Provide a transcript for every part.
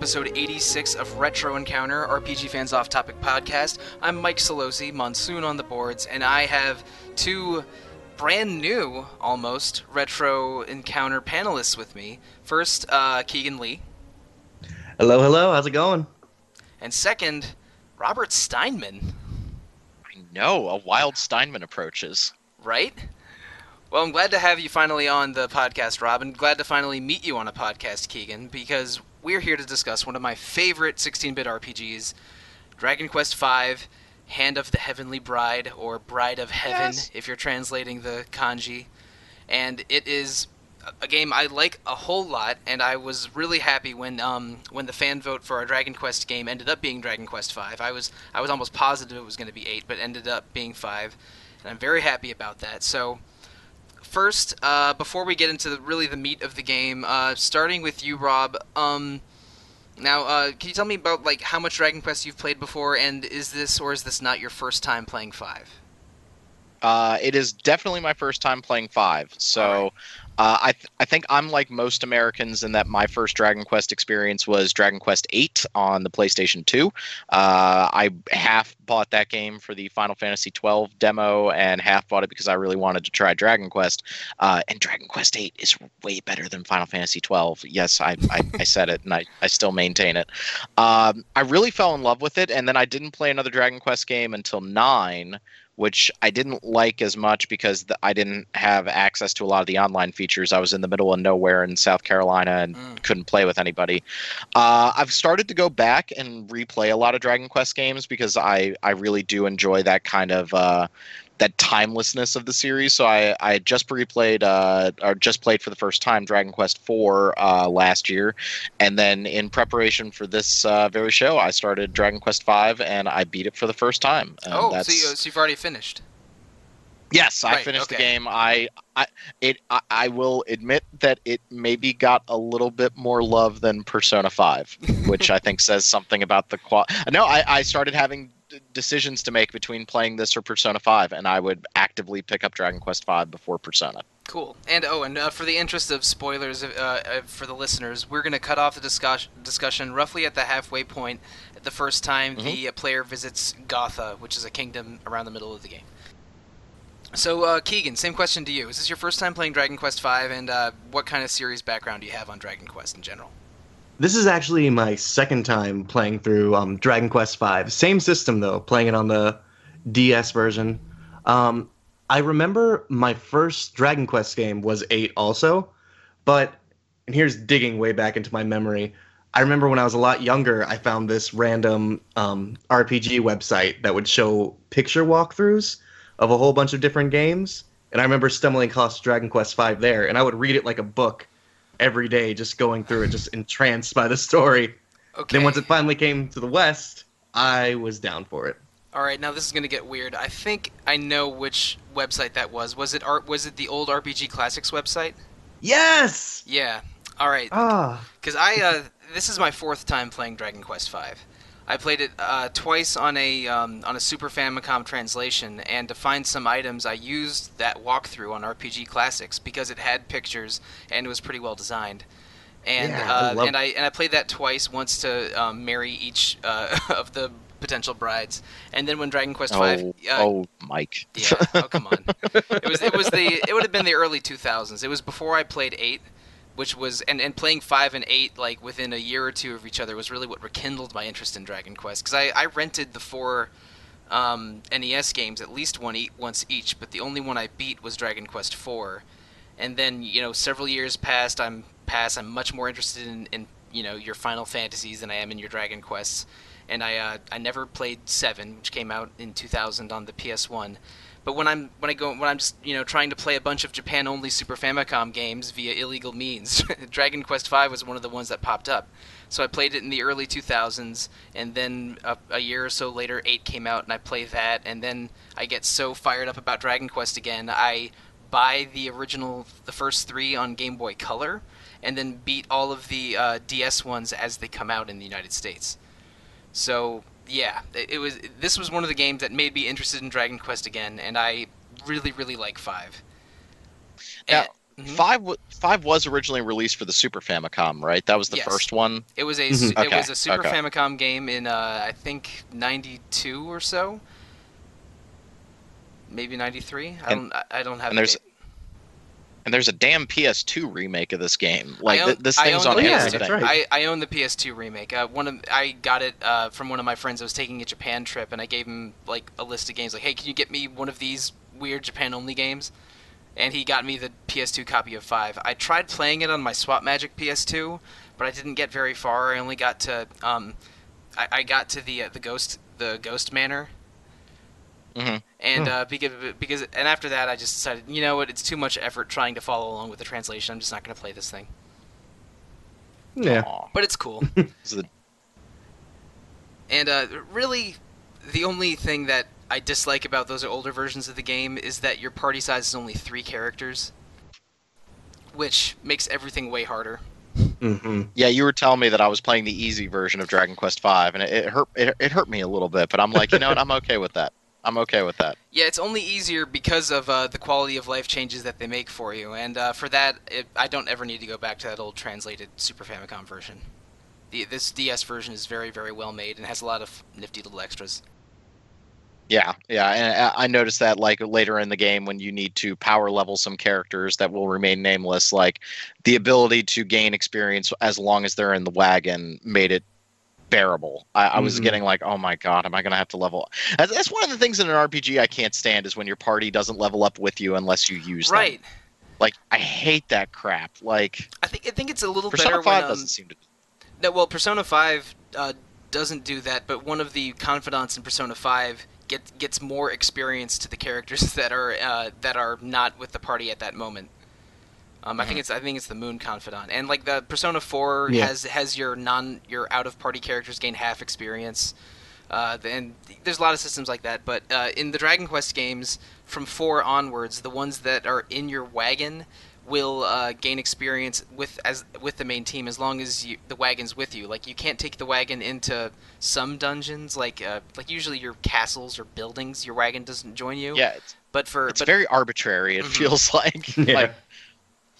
episode 86 of Retro Encounter, RPGFan's Off Topic podcast. I'm Mike Solosi, Monsoon on the boards, and I have two brand new, almost, Retro Encounter panelists with me. First, uh, Keegan Lee, Hello, hello. How's it going? and second, Robert Steinman, I know a wild Steinman approaches. right? Well, I'm glad to have you finally on the podcast, Rob, and glad to finally meet you on a podcast, Keegan, because we're here to discuss one of my favorite 16-bit RPGs, Dragon Quest V, Hand of the Heavenly Bride, or Bride of Heaven, Yes. if you're translating the kanji. And it is a game I like a whole lot, and I was really happy when um, when the fan vote for our Dragon Quest game ended up being Dragon Quest V. I was I was almost positive it was going to be eight, but ended up being five, and I'm very happy about that. So first, uh, before we get into the, really the meat of the game, uh, starting with you, Rob. Um, now, uh, can you tell me about like how much Dragon Quest you've played before, and is this or is this not your first time playing five? Uh, it is definitely my first time playing five, so. Uh, I th- I think I'm like most Americans in that my first Dragon Quest experience was Dragon Quest VIII on the PlayStation Two. Uh, I half bought that game for the Final Fantasy twelve demo, and half bought it because I really wanted to try Dragon Quest. Uh, and Dragon Quest VIII is way better than Final Fantasy twelve. Yes, I I, I said it, and I, I still maintain it. Um, I really fell in love with it, and then I didn't play another Dragon Quest game until nine which I didn't like as much because the, I didn't have access to a lot of the online features. I was in the middle of nowhere in South Carolina and Mm. couldn't play with anybody. Uh, I've started to go back and replay a lot of Dragon Quest games because I, I really do enjoy that kind of uh, that timelessness of the series. So I, I just replayed uh, or just played for the first time Dragon Quest IV uh, last year, and then in preparation for this uh, very show, I started Dragon Quest V and I beat it for the first time. And oh, that's, so, you, so you've already finished. Yes, I Right, finished the game. I, I, it, I, I will admit that it maybe got a little bit more love than Persona Five, which I think says something about the qual. No, I, I started having decisions to make between playing this or Persona Five, and I would actively pick up Dragon Quest Five before Persona. Cool. And oh, and uh, for the interest of spoilers uh, uh, for the listeners, we're going to cut off the discuss- discussion roughly at the halfway point. The first time the uh, player visits Gotha, which is a kingdom around the middle of the game. So, uh, Keegan, same question to you. Is this your first time playing Dragon Quest V, and uh, what kind of series background do you have on Dragon Quest in general? This is actually my second time playing through um, Dragon Quest V. Same system though, playing it on the DS version. Um, I remember my first Dragon Quest game was eight also, but and here's digging way back into my memory. I remember when I was a lot younger, I found this random um, RPG website that would show picture walkthroughs of a whole bunch of different games, and I remember stumbling across Dragon Quest V there, and I would read it like a book every day, just going through it, just entranced by the story. Okay. Then once it finally came to the West, I was down for it. All right, now this is going to get weird. I think I know which website that was. Was it art? Was it the old RPG Classics website? Yes. Yeah. All right. Ah. Because I, uh, this is my fourth time playing Dragon Quest V. I played it uh, twice on a um, on a Super Famicom translation, and to find some items, I used that walkthrough on RPG Classics because it had pictures and it was pretty well designed. And Yeah, I uh, love- and I and I played that twice, once to um, marry each uh, of the potential brides, and then when Dragon Quest Oh, V, uh, oh, Mike. yeah, oh come on. It was it was the it would have been the early 2000s. It was before I played 8, which was and and playing 5 and 8 like within a year or two of each other was really what rekindled my interest in Dragon Quest cuz I I rented the four um, NES games at least one e- once each, but the only one I beat was Dragon Quest 4. And then, you know, several years passed, I'm past I'm much more interested in, in you know, your Final Fantasies than I am in your Dragon Quests and I uh, I never played Seven, which came out in 2000 on the PS1. But when I'm when I go when I'm just you know trying to play a bunch of Japan only Super Famicom games via illegal means, Dragon Quest V was one of the ones that popped up. So I played it in the early 2000s, and then a, a year or so later, 8 came out, and I play that, and then I get so fired up about Dragon Quest again, I buy the original, the first three on Game Boy Color, and then beat all of the uh, DS ones as they come out in the United States. So yeah, it, it was. This was one of the games that made me interested in Dragon Quest again, and I really, really like Five. Now, Mhm. Five w- five was originally released for the Super Famicom, right? That was the Yes. first one. It was a Mhm. it Okay, was a Super okay. Famicom game in uh, I think '92 or so, maybe '93. I don't I- I don't have. and there's- date. And there's a damn PS2 remake of this game. Like I th- this thing's on the yeah, everything. that's right. I, I own the PS2 remake. Uh, one of I got it uh, from one of my friends. I was taking a Japan trip, and I gave him like a list of games. Like, hey, can you get me one of these weird Japan only games? And he got me the PS2 copy of Five. I tried playing it on my Swap Magic PS2, but I didn't get very far. I only got to um, I, I got to the uh, the ghost the ghost manor. Mhm. And Hmm. uh, because because and after that, I just decided, you know what, it's too much effort trying to follow along with the translation. I'm just not going to play this thing. Yeah. Aw. But it's cool. This is the- And uh, really, the only thing that I dislike about those older versions of the game is that your party size is only three characters, which makes everything way harder. hmm Yeah, you were telling me that I was playing the easy version of Dragon Quest V, and it, it hurt. It, it hurt me a little bit, but I'm like, you know what? I'm okay with that. I'm okay with that. Yeah, it's only easier because of uh, the quality of life changes that they make for you, and uh, for that, it, I don't ever need to go back to that old translated Super Famicom version. The, this DS version is very, very well made and has a lot of nifty little extras. Yeah, yeah, and I I noticed that like later in the game when you need to power level some characters that will remain nameless, like the ability to gain experience as long as they're in the wagon made it bearable. I, I was Mhm. getting like, oh my god, am I going to have to level? That's, that's one of the things in an RPG I can't stand is when your party doesn't level up with you unless you use them. Right. Like I hate that crap. Like I think I think it's a little Persona better Five when um, doesn't seem to. No, well, Persona Five uh, doesn't do that, but one of the confidants in Persona Five get, gets more experience to the characters that are uh, that are not with the party at that moment. Um, I think Mhm. it's I think it's the Moon confidant, and like the Persona Four Yeah. has has your non your out of party characters gain half experience. Uh, and there's a lot of systems like that, but uh, in the Dragon Quest games, from four onwards, the ones that are in your wagon will uh, gain experience with as with the main team as long as you, the wagon's with you. Like you can't take the wagon into some dungeons, like uh, like usually your castles or buildings, your wagon doesn't join you. Yeah, it's, But for it's but very arbitrary. It Mhm. feels like. Yeah. like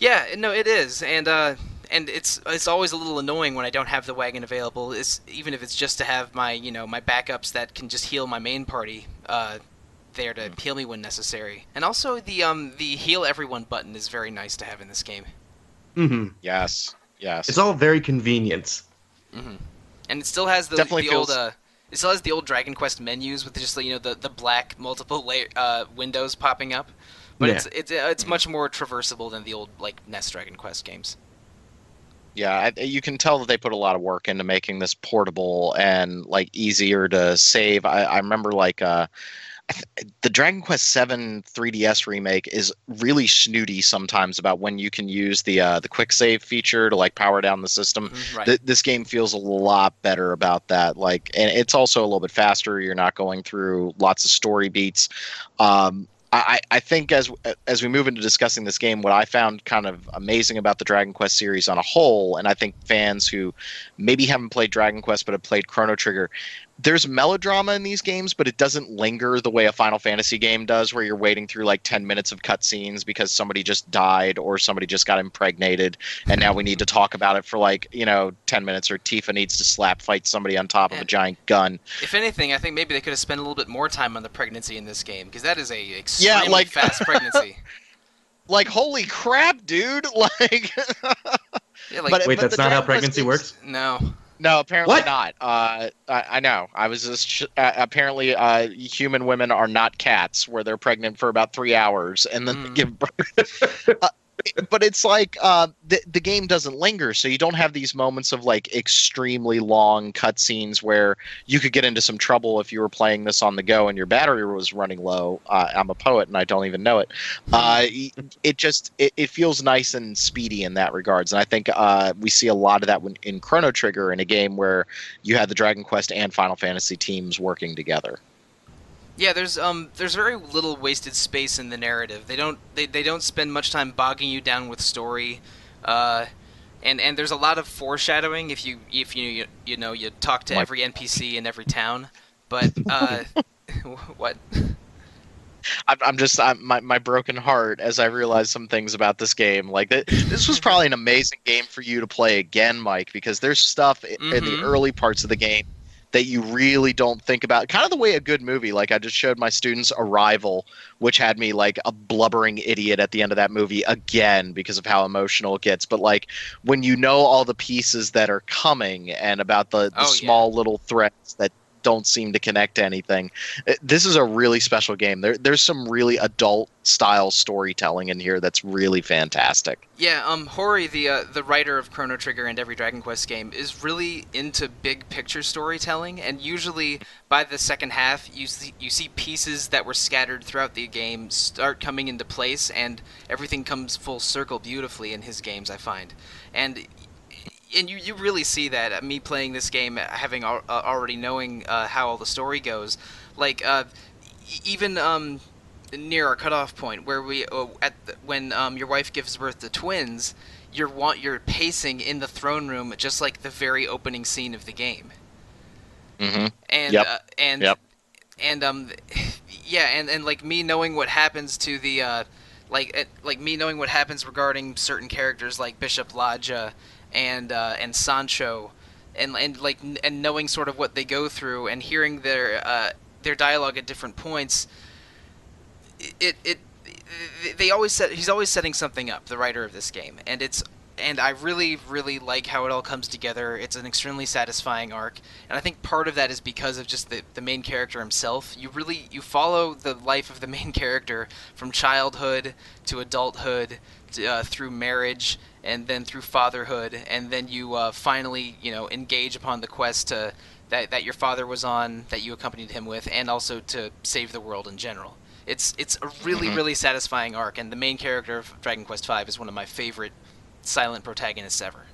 yeah, no, it is, and uh, and it's it's always a little annoying when I don't have the wagon available. Is even if it's just to have my you know my backups that can just heal my main party. Uh, there to heal me when necessary, and also the um the heal everyone button is very nice to have in this game. hmm yes, yes. It's all very convenient. hmm And it still has the, Definitely the old feels- uh, it still has the old Dragon Quest menus with just you know the, the black multiple layer uh, windows popping up, but Yeah. it's it's uh, it's much more traversable than the old like NES Dragon Quest games. Yeah, I, you can tell that they put a lot of work into making this portable and like easier to save. I, I remember like uh, the Dragon Quest Seven 3DS remake is really snooty sometimes about when you can use the uh, the quick save feature to like power down the system. Mhm, right. Th- this game feels a lot better about that. Like, and it's also a little bit faster. You're not going through lots of story beats. Um, I, I think as as we move into discussing this game, what I found kind of amazing about the Dragon Quest series on a whole, and I think fans who maybe haven't played Dragon Quest but have played Chrono Trigger, there's melodrama in these games, but it doesn't linger the way a Final Fantasy game does, where you're waiting through like 10 minutes of cutscenes because somebody just died or somebody just got impregnated, and now we need to talk about it for like you know 10 minutes, or Tifa needs to slap fight somebody on top of Yeah. a giant gun. If anything, I think maybe they could have spent a little bit more time on the pregnancy in this game because that is a extremely like- fast pregnancy. Like, holy crap, dude! Like, Yeah, like But- Wait, that's not how pregnancy games- works? no. No, apparently What? not. Uh, I, I know. I was just sh- uh, apparently uh, human women are not cats, where they're pregnant for about three hours and then they Mm. give birth. but it's like uh, the the game doesn't linger, so you don't have these moments of like extremely long cutscenes where you could get into some trouble if you were playing this on the go and your battery was running low. Uh, I'm a poet and I don't even know it. Uh, it just it, it feels nice and speedy in that regards, and I think uh, we see a lot of that when, in Chrono Trigger in a game where you had the Dragon Quest and Final Fantasy teams working together. Yeah, there's um there's very little wasted space in the narrative. They don't they, they don't spend much time bogging you down with story. Uh and, and there's a lot of foreshadowing if you if you you, you know you talk to every NPC in every town. But uh what? I'm, I'm just I'm, my my broken heart as I realize some things about this game. Like that, this was probably an amazing game for you to play again, Mike, because there's stuff mm-hmm. in the mm-hmm. early parts of the game that you really don't think about. Kind of the way a good movie, like I just showed my students Arrival, which had me like a blubbering idiot at the end of that movie again because of how emotional it gets. But like when you know all the pieces that are coming and about the, the oh, small yeah. little threats that don't seem to connect to anything. Uh, this is a really special game. There, there's some really adult style storytelling in here that's really fantastic. Yeah, um, Horii, the uh, the writer of Chrono Trigger and every Dragon Quest game, is really into big picture storytelling, and usually by the second half, you see, you see pieces that were scattered throughout the game start coming into place, and everything comes full circle beautifully in his games. I find, and and you, you really see that uh, me playing this game, uh, having al- uh, already knowing uh, how all the story goes, like uh, even um, near our cutoff point where we uh, at the, when um, your wife gives birth to twins, you're want you're pacing in the throne room just like the very opening scene of the game. Mm-hmm. And yep. and yep. and um yeah and and like me knowing what happens to the like like me knowing what happens regarding certain characters like Bishop Ladja and uh, and Sancho, and and like and knowing sort of what they go through and hearing their uh, their dialogue at different points, it it they always set he's always setting something up the writer of this game and it's and I really, really like how it all comes together. It's an extremely satisfying arc, and I think part of that is because of just the, the main character himself. You really you follow the life of the main character from childhood to adulthood uh, through marriage and then through fatherhood, and then you uh, finally, you know, engage upon the quest to that that your father was on, that you accompanied him with, and also to save the world in general. It's it's a really mm-hmm. really satisfying arc, and the main character of Dragon Quest V is one of my favorite silent protagonists ever.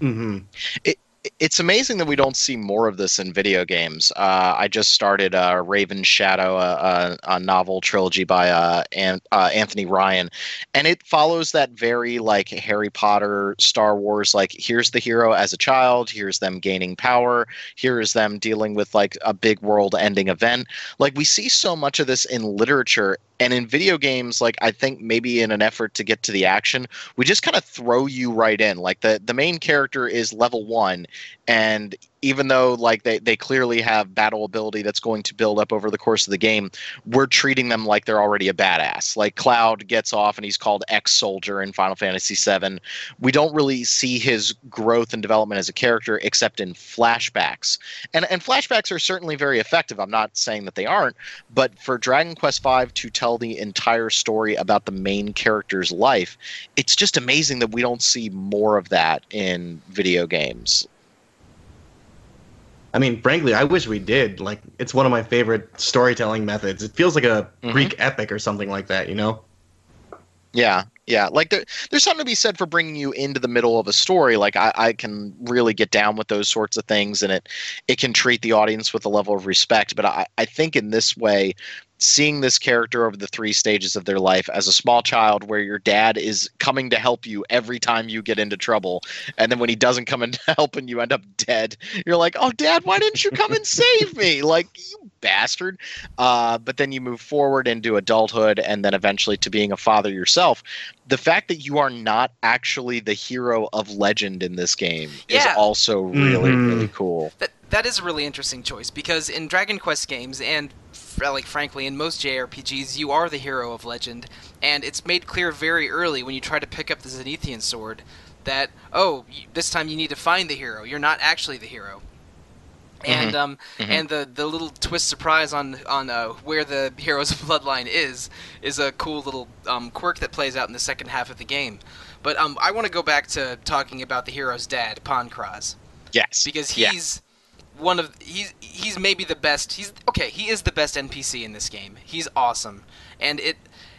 Mm-hmm. It, it's amazing that we don't see more of this in video games. Uh, I just started uh, Raven Shadow, a, a, a, novel trilogy by uh, An- uh, Anthony Ryan, and it follows that very like Harry Potter, Star Wars. Like here's the hero as a child, here's them gaining power, here's them dealing with like a big world-ending event. Like we see so much of this in literature, and in video games, like I think maybe in an effort to get to the action, we just kind of throw you right in. Like the the main character is level one, and even though like they, they clearly have battle ability that's going to build up over the course of the game we're treating them like they're already a badass. Like cloud gets off and he's called ex-soldier in final fantasy VII. we don't really see his growth and development as a character except in flashbacks. And and flashbacks are certainly very effective. I'm not saying that they aren't but for dragon quest v to tell the entire story about the main character's life it's just amazing that we don't see more of that in video games I mean, frankly, I wish we did. Like, it's one of my favorite storytelling methods. It feels like a mm-hmm. Greek epic or something like that, you know? Yeah, yeah. Like there, there's something to be said for bringing you into the middle of a story. Like I, I can really get down with those sorts of things, and it, it can treat the audience with a level of respect. But I, I think in this way, seeing this character over the three stages of their life as a small child where your dad is coming to help you every time you get into trouble and then when he doesn't come and help and you end up dead you're like oh dad why didn't you come and save me? Like you bastard uh, but then you move forward into adulthood and then eventually to being a father yourself the fact that you are not actually the hero of legend in this game yeah. is also really mm-hmm. really cool that, that is a really interesting choice because in dragon quest games and like frankly, in most JRPGs, you are the hero of legend, and it's made clear very early when you try to pick up the Zenithian sword that oh, this time you need to find the hero. You're not actually the hero. Mm-hmm. And um mm-hmm. and the the little twist surprise on on uh, where the hero's bloodline is is a cool little um, quirk that plays out in the second half of the game. But um I want to go back to talking about the hero's dad, Pankraz. Yes. Because he's yeah one of he's he's maybe the best. He's okay. He is the best NPC in this game. He's awesome, and it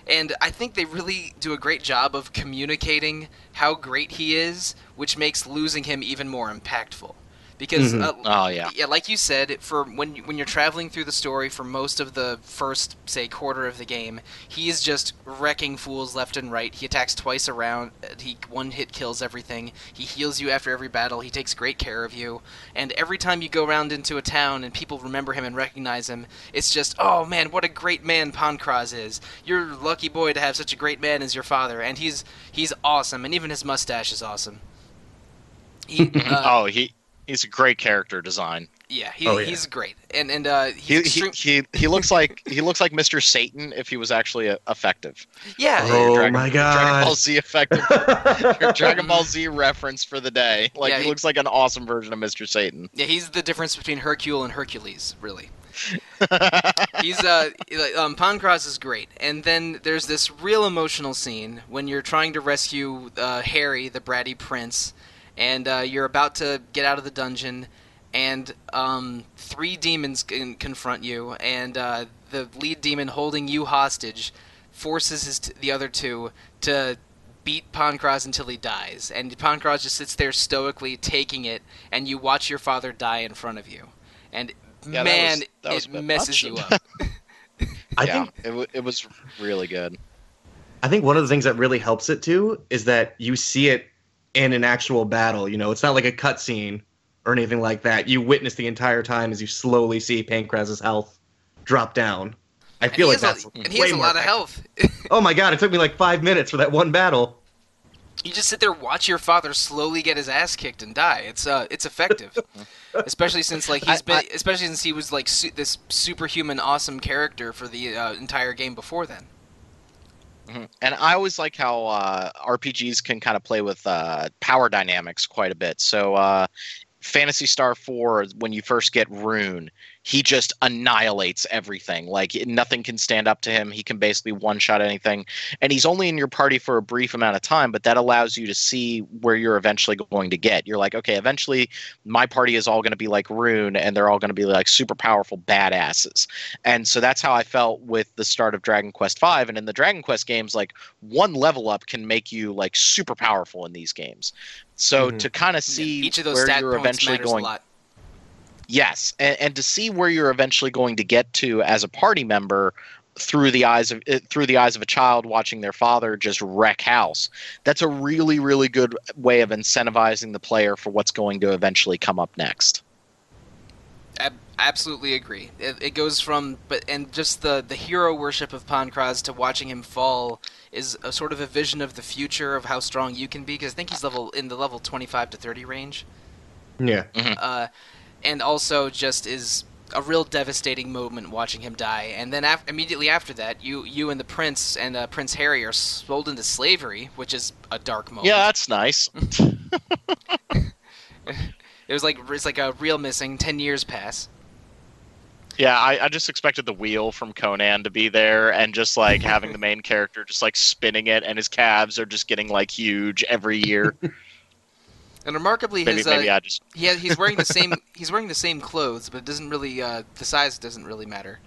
and I think they really do a great job of communicating how great he is, which makes losing him even more impactful. Because Mhm. uh, Oh yeah. yeah, like you said, for when you- when you're traveling through the story for most of the first say quarter of the game, he is just wrecking fools left and right. He attacks twice around. uh, He one hit kills everything. He heals you after every battle. He takes great care of you. And every time you go around into a town and people remember him and recognize him, it's just oh man, what a great man Pankraz is. You're a lucky boy to have such a great man as your father, and he's he's awesome, and even his mustache is awesome. He, uh, oh, he he's a great character design. yeah, he, Oh, yeah. he's great, and and uh, He he's he, extreme- he he looks like he looks like Mr. Satan if he was actually uh, effective. yeah, Oh Dragon, my your Dragon God. Ball Z effective. Your Dragon Ball Z reference for the day. Like Yeah, he he- looks like an awesome version of Mr. Satan. yeah, he's the difference between Hercule and Hercules, really. He's uh, um, Pankraz is great, and then there's this real emotional scene when you're trying to rescue uh, Harry, the bratty prince, and uh, you're about to get out of the dungeon, and um, three demons can confront you, and uh, the lead demon holding you hostage forces his t- the other two to beat Pankraz until he dies, and Pankraz just sits there stoically taking it, and you watch your father die in front of you, and Yeah, that man, was- that was a it messes much. you up. I yeah, think it, w- it was really good. I think one of the things that really helps it too is that you see it in an actual battle. You know, it's not like a cutscene or anything like that. You witness the entire time as you slowly see Pankraz's health drop down. I feel like has that's a, and he has a more lot of health. Oh my god! It took me like five minutes for that one battle. you just sit there, watch your father slowly get his ass kicked and die. It's uh, it's effective, especially since like he's I- been, I- especially since he was like su- this superhuman, awesome character for the uh, entire game before then. Mhm. And I always like how uh, RPGs can kind of play with uh, power dynamics quite a bit. So, uh, Phantasy Star 4, when you first get Rune, he just annihilates everything. Like, nothing can stand up to him. He can basically one shot anything. And he's only in your party for a brief amount of time, but that allows you to see where you're eventually going to get. You're like, okay, eventually my party is all going to be like Rune, and they're all going to be like super powerful badasses and so that's how I felt with the start of Dragon Quest V. And in the Dragon Quest games, like one level up can make you like super powerful in these games. So Mhm. to kind of see Each of those where stat you're points eventually going, a lot. Yes, and, and to see where you're eventually going to get to as a party member through the eyes of uh, through the eyes of a child watching their father just wreck house. That's a really really good way of incentivizing the player for what's going to eventually come up next. Ab- absolutely agree. It, it goes from but and just the the hero worship of Pankraz to watching him fall is a sort of a vision of the future of how strong you can be. Because I think he's level in the level twenty five to thirty range. Yeah. uh, and also just is a real devastating moment watching him die. And then af- immediately after that, you you and the prince and uh, Prince Harry are sold into slavery, which is a dark moment. Yeah, that's nice. it was like it's like a real missing. Ten years pass. Yeah, I, I just expected the wheel from Conan to be there and just like having the main character just like spinning it and his calves are just getting like huge every year. And remarkably, maybe his maybe uh, I just he has, he's wearing the same he's wearing the same clothes, but it doesn't really uh, the size doesn't really matter.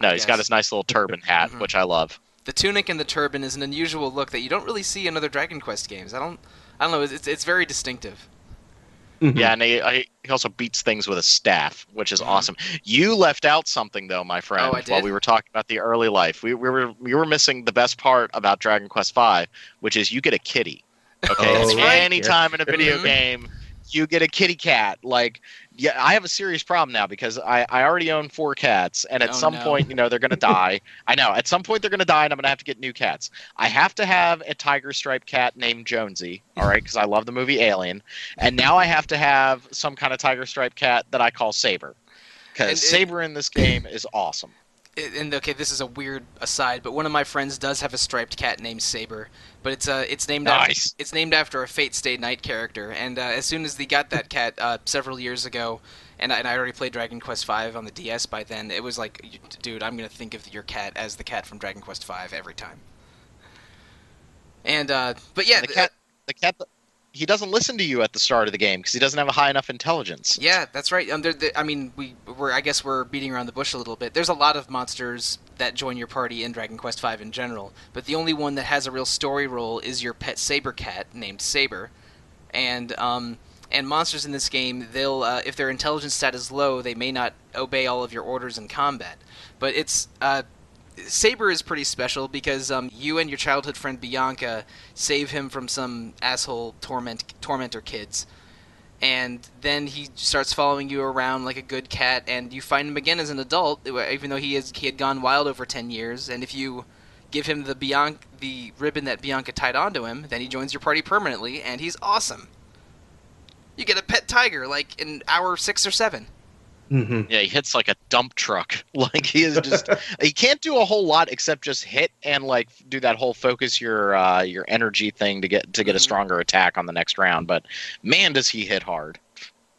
no, he's got Yes. his nice little turban hat, Mhm. which I love. The tunic and the turban is an unusual look that you don't really see in other Dragon Quest games. I don't I don't know. It's it's, it's very distinctive. Mhm. Yeah, and he, he also beats things with a staff, which is Mhm. awesome. You left out something though, my friend, Oh, I while we were talking about the early life. We, we were we were missing the best part about Dragon Quest V, which is you get a kitty. Okay, Oh, It's right. anytime in a video Mhm. game you get a kitty cat, like yeah, I have a serious problem now because I, I already own four cats, and at Oh, some no. point, you know, they're gonna die. I know. At some point, they're gonna die, and I'm gonna have to get new cats. I have to have a tiger striped cat named Jonesy, all right, because I love the movie Alien, and now I have to have some kind of tiger striped cat that I call Saber, because Saber in this game is awesome. It- and okay, this is a weird aside, but one of my friends does have a striped cat named Saber, but it's uh it's named Nice. after it's named after a Fate Stay Night character. And uh, as soon as they got that cat uh, several years ago, and I, and I already played Dragon Quest V on the DS by then, it was like, dude, I'm gonna think of your cat as the cat from Dragon Quest V every time. And uh, but yeah, the cat, the cat, he doesn't listen to you at the start of the game because he doesn't have a high enough intelligence. Yeah, that's right. There- I mean, we we're I guess we're beating around the bush a little bit. There's a lot of monsters that join your party in Dragon Quest V in general, but the only one that has a real story role is your pet saber cat named Saber, and um, And monsters in this game, they'll uh, if their intelligence stat is low, they may not obey all of your orders in combat. But it's uh, Saber is pretty special because um, you and your childhood friend Bianca save him from some asshole torment tormentor kids, and then he starts following you around like a good cat, and you find him again as an adult, even though he has he had gone wild over ten years. And if you give him the Bianca the ribbon that Bianca tied onto him, then he joins your party permanently, and he's awesome. You get a pet tiger like in hour six or seven. Hmm Yeah, he hits like a dump truck. Like he is just he can't do a whole lot except just hit and like do that whole focus your uh, your energy thing to get to get a Mhm. stronger attack on the next round. But man, does he hit hard.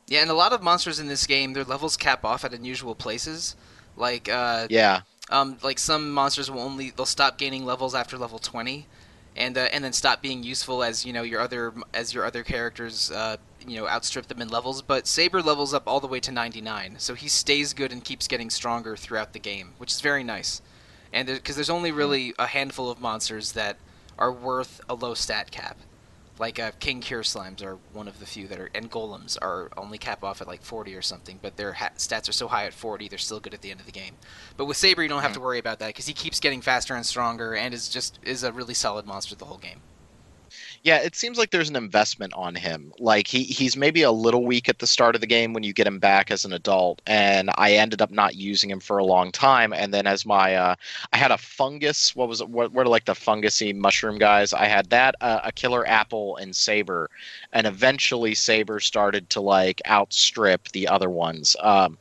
Yeah, and a lot of monsters in this game, their levels cap off at unusual places. Like, uh, Yeah, um, like some monsters will only they'll stop gaining levels after level twenty, and uh, and then stop being useful as you know your other as your other characters uh, you know outstrip them in levels. But Saber levels up all the way to ninety nine, so he stays good and keeps getting stronger throughout the game, which is very nice. And because there's only really a handful of monsters that are worth a low stat cap. Like uh, King Cure Slimes are one of the few that are, and Golems are only cap off at like 40 or something, but their ha- stats are so high at 40, they're still good at the end of the game. But with Saber, you don't have to worry about that because he keeps getting faster and stronger, and is just is a really solid monster the whole game. Yeah. It seems like there's an investment on him. Like he he's maybe a little weak at the start of the game when you get him back as an adult, and I ended up not using him for a long time. And then as my uh, I had a fungus. What was it? What, are like the fungusy mushroom guys? I had that, uh, a killer apple, and saber, and eventually saber started to like outstrip the other ones. Um,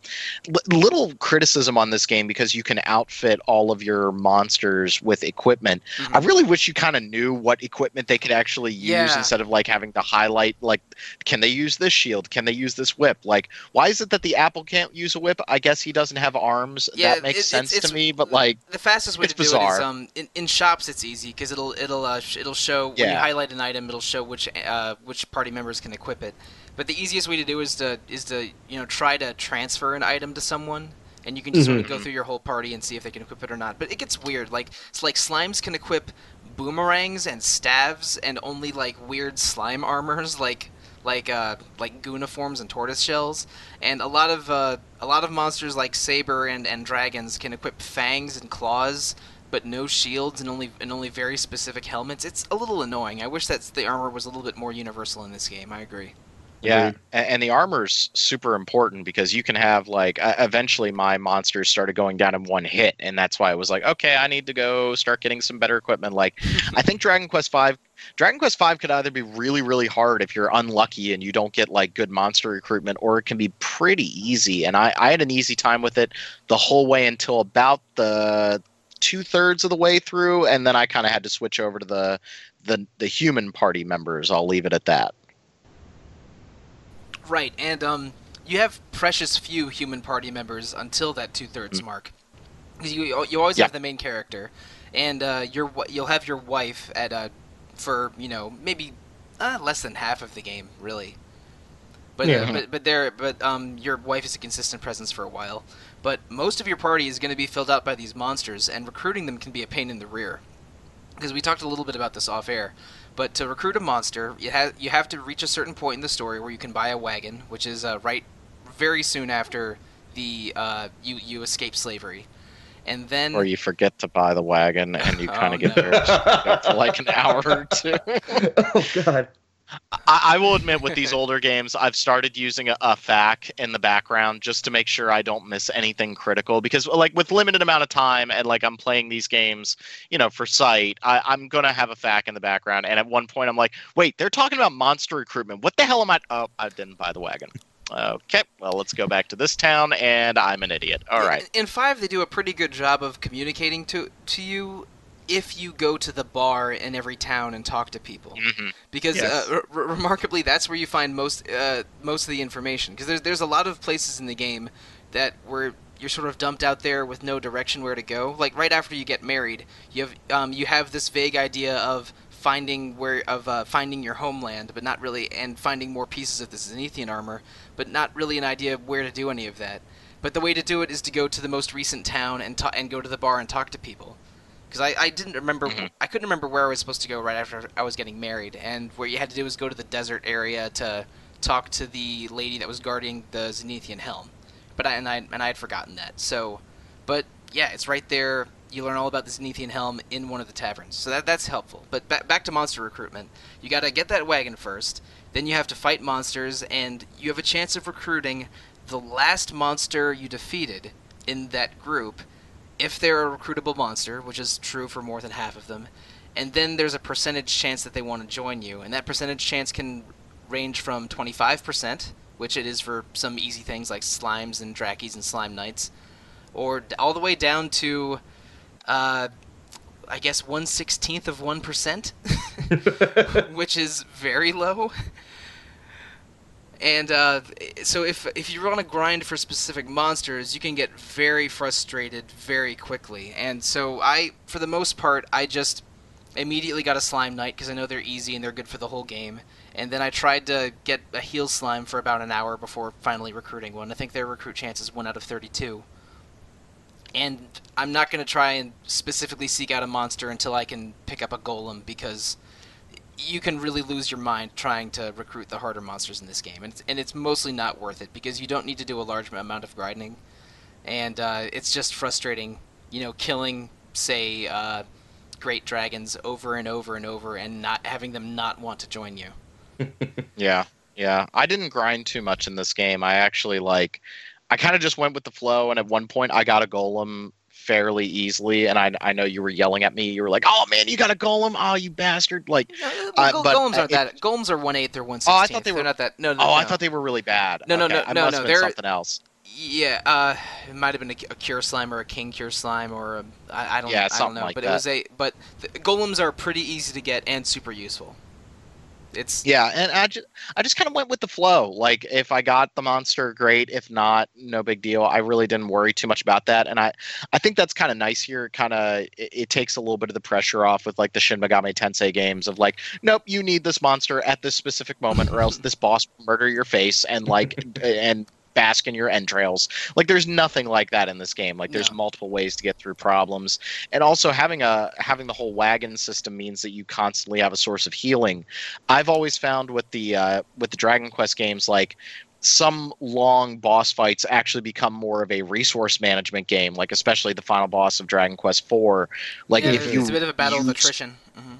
l- little criticism on this game because you can outfit all of your monsters with equipment. Mhm. I really wish you kind of knew what equipment they could actually use Yeah. instead of like having to highlight like can they use this shield? Can they use this whip? Like why is it that the apple can't use a whip? I guess he doesn't have arms. Yeah, that makes it- it's- sense it's- to me, but like the fastest way it's to do it is um in, in shops it's easy because it'll it'll uh, sh- it'll show when you highlight an item it'll show which uh, which party members can equip it. But the easiest way to do is to is to you know try to transfer an item to someone. And you can just sort of go Mhm. through your whole party and see if they can equip it or not. But it gets weird. Like it's like slimes can equip boomerangs and staves and only like weird slime armors like like uh like gooniforms and tortoise shells. And a lot of uh, a lot of monsters like saber and, and dragons can equip fangs and claws, but no shields and only and only very specific helmets. It's a little annoying. I wish that the armor was a little bit more universal in this game. I agree. Yeah, Agreed. a- and the armor's super important because you can have like uh, eventually my monsters started going down in one hit, and that's why I was like, okay, I need to go start getting some better equipment. Like, I think Dragon Quest Five, Dragon Quest Five could either be really really hard if you're unlucky and you don't get like good monster recruitment, or it can be pretty easy. And I I had an easy time with it the whole way until about the two thirds of the way through, and then I kind of had to switch over to the the the human party members. I'll leave it at that. Right, and um, you have precious few human party members until that two thirds mark, because you you always Yeah. have the main character, and uh, your you'll have your wife at uh, for you know maybe uh, less than half of the game really. But, uh, but but there but um your wife is a consistent presence for a while, but most of your party is going to be filled out by these monsters, and recruiting them can be a pain in the rear. Because we talked a little bit about this off air, but to recruit a monster, you have you have to reach a certain point in the story where you can buy a wagon, which is uh, right very soon after the uh, you you escape slavery, and then or you forget to buy the wagon and you kind Oh, of get no. there after like an hour or two. oh god. I, I will admit, with these older games, I've started using a, a FAQ in the background just to make sure I don't miss anything critical. Because, like, with limited amount of time and like I'm playing these games, you know, for sight, I, I'm gonna have a FAQ in the background. And at one point, I'm like, wait, they're talking about monster recruitment. What the hell am I? Oh, I didn't buy the wagon. Okay, well, let's go back to this town, and I'm an idiot. All right. in- In, five, they do a pretty good job of communicating to to you if you go to the bar in every town and talk to people. hmm because Yes. uh, r- remarkably, that's where you find most uh, most of the information. Because there's there's a lot of places in the game that where you're sort of dumped out there with no direction where to go. Like right after you get married, you have um, you have this vague idea of finding where of uh, finding your homeland, but not really, and finding more pieces of the Zenithian armor, but not really an idea of where to do any of that. But the way to do it is to go to the most recent town and ta- and go to the bar and talk to people. Because I, I didn't remember, Mhm. I couldn't remember where I was supposed to go right after I was getting married, and what you had to do was go to the desert area to talk to the lady that was guarding the Zenithian helm, but I and I and I had forgotten that. So, but yeah, it's right there. You learn all about the Zenithian helm in one of the taverns, so that that's helpful. But ba- back to monster recruitment, you got to get that wagon first. Then you have to fight monsters, and you have a chance of recruiting the last monster you defeated in that group, if they're a recruitable monster, which is true for more than half of them. And then there's a percentage chance that they want to join you, and that percentage chance can range from 25%, which it is for some easy things like slimes and drakees and slime knights, or all the way down to, uh, I guess, 1 16th of 1%, which is very low. And uh, so if if you want to grind for specific monsters, you can get very frustrated very quickly. And so I, for the most part, I just immediately got a slime knight because I know they're easy and they're good for the whole game. And then I tried to get a heal slime for about an hour before finally recruiting one. I think their recruit chance is one out of 32. And I'm not going to try and specifically seek out a monster until I can pick up a golem because you can really lose your mind trying to recruit the harder monsters in this game, and it's, and it's mostly not worth it because you don't need to do a large amount of grinding, and uh, it's just frustrating, you know, killing say uh, great dragons over and over and over, and not having them not want to join you. yeah, yeah. I didn't grind too much in this game. I actually like, I kind of just went with the flow, and at one point I got a golem fairly easily. And I, I know you were yelling at me. You were like, "Oh man, you got a golem! Oh, you bastard!" Like, uh, but golems aren't it, that. Golems are one eighth or one sixteenth. Oh, I thought they were They're not that. No, no. Oh, no. I thought they were really bad. No, no, okay. no, I no, must no. Have They're something else. Yeah, uh, it might have been a, a, cure slime or a king cure slime or a, I, I don't. Yeah, I don't know. like but that. it was a. But the, golems are pretty easy to get and super useful. It's yeah, and I just I just kind of went with the flow. Like if I got the monster, great. If not, no big deal. I really didn't worry too much about that, and I I think that's kind of nice here. Kind of it, it, takes a little bit of the pressure off with like the Shin Megami Tensei games of like, nope, you need this monster at this specific moment, or else this boss will murder your face and like and bask in your entrails. Like there's nothing like that in this game. Like there's No. multiple ways to get through problems. And also having a having the whole wagon system means that you constantly have a source of healing. I've always found with the uh, with the Dragon Quest games like some long boss fights actually become more of a resource management game, like especially the final boss of Dragon Quest IV. Like yeah, if you it's a bit of a battle of attrition. hmm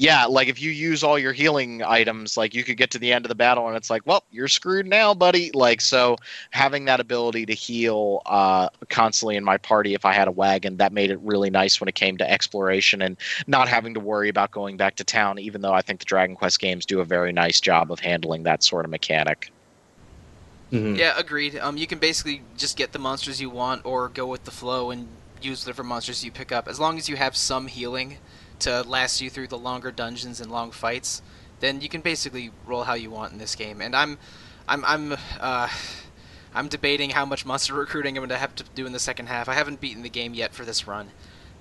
yeah, like if you use all your healing items, like you could get to the end of the battle and it's like, well, you're screwed now, buddy. Like so, having that ability to heal uh, constantly in my party, if I had a wagon, that made it really nice when it came to exploration and not having to worry about going back to town. Even though I think the Dragon Quest games do a very nice job of handling that sort of mechanic. Mhm. Yeah, agreed. Um, you can basically just get the monsters you want, or go with the flow and use whatever monsters you pick up. As long as you have some healing to last you through the longer dungeons and long fights, then you can basically roll how you want in this game. And I'm, I'm, I'm, uh, I'm debating how much monster recruiting I'm going to have to do in the second half. I haven't beaten the game yet for this run,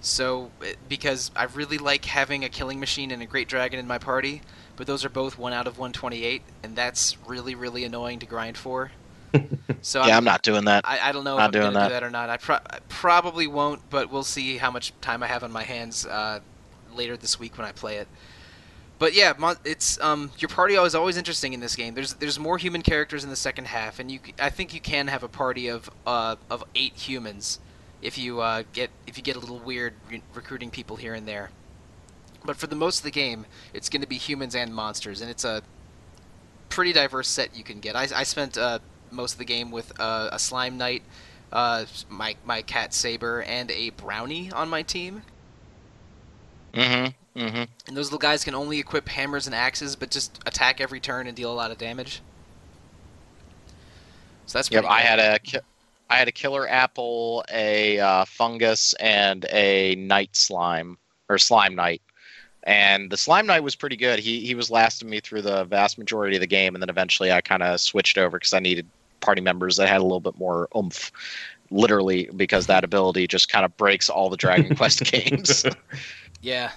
so because I really like having a killing machine and a great dragon in my party, but those are both one out of 128, and that's really, really annoying to grind for. So yeah, I'm not doing that. I, I don't know Not if I'm doing going to that. do that or not. I, pro- I probably won't, but we'll see how much time I have on my hands uh, later this week when I play it. But yeah, it's um, your party is always interesting in this game. There's there's more human characters in the second half, and you I think you can have a party of uh, of eight humans if you uh, get if you get a little weird re- recruiting people here and there. But for the most of the game, it's going to be humans and monsters, and it's a pretty diverse set you can get. I, I spent uh, most of the game with uh, a slime knight, uh, my my cat saber, and a brownie on my team. Mm-hmm. Mm-hmm. And those little guys can only equip hammers and axes, but just attack every turn and deal a lot of damage. So that's Yep, pretty I had a I had a killer apple, a uh, fungus, and a night slime or slime knight. And the slime knight was pretty good. He he was lasting me through the vast majority of the game, and then eventually I kind of switched over because I needed party members that had a little bit more oomph. Literally, because that ability just kind of breaks all the Dragon Quest games. Yeah.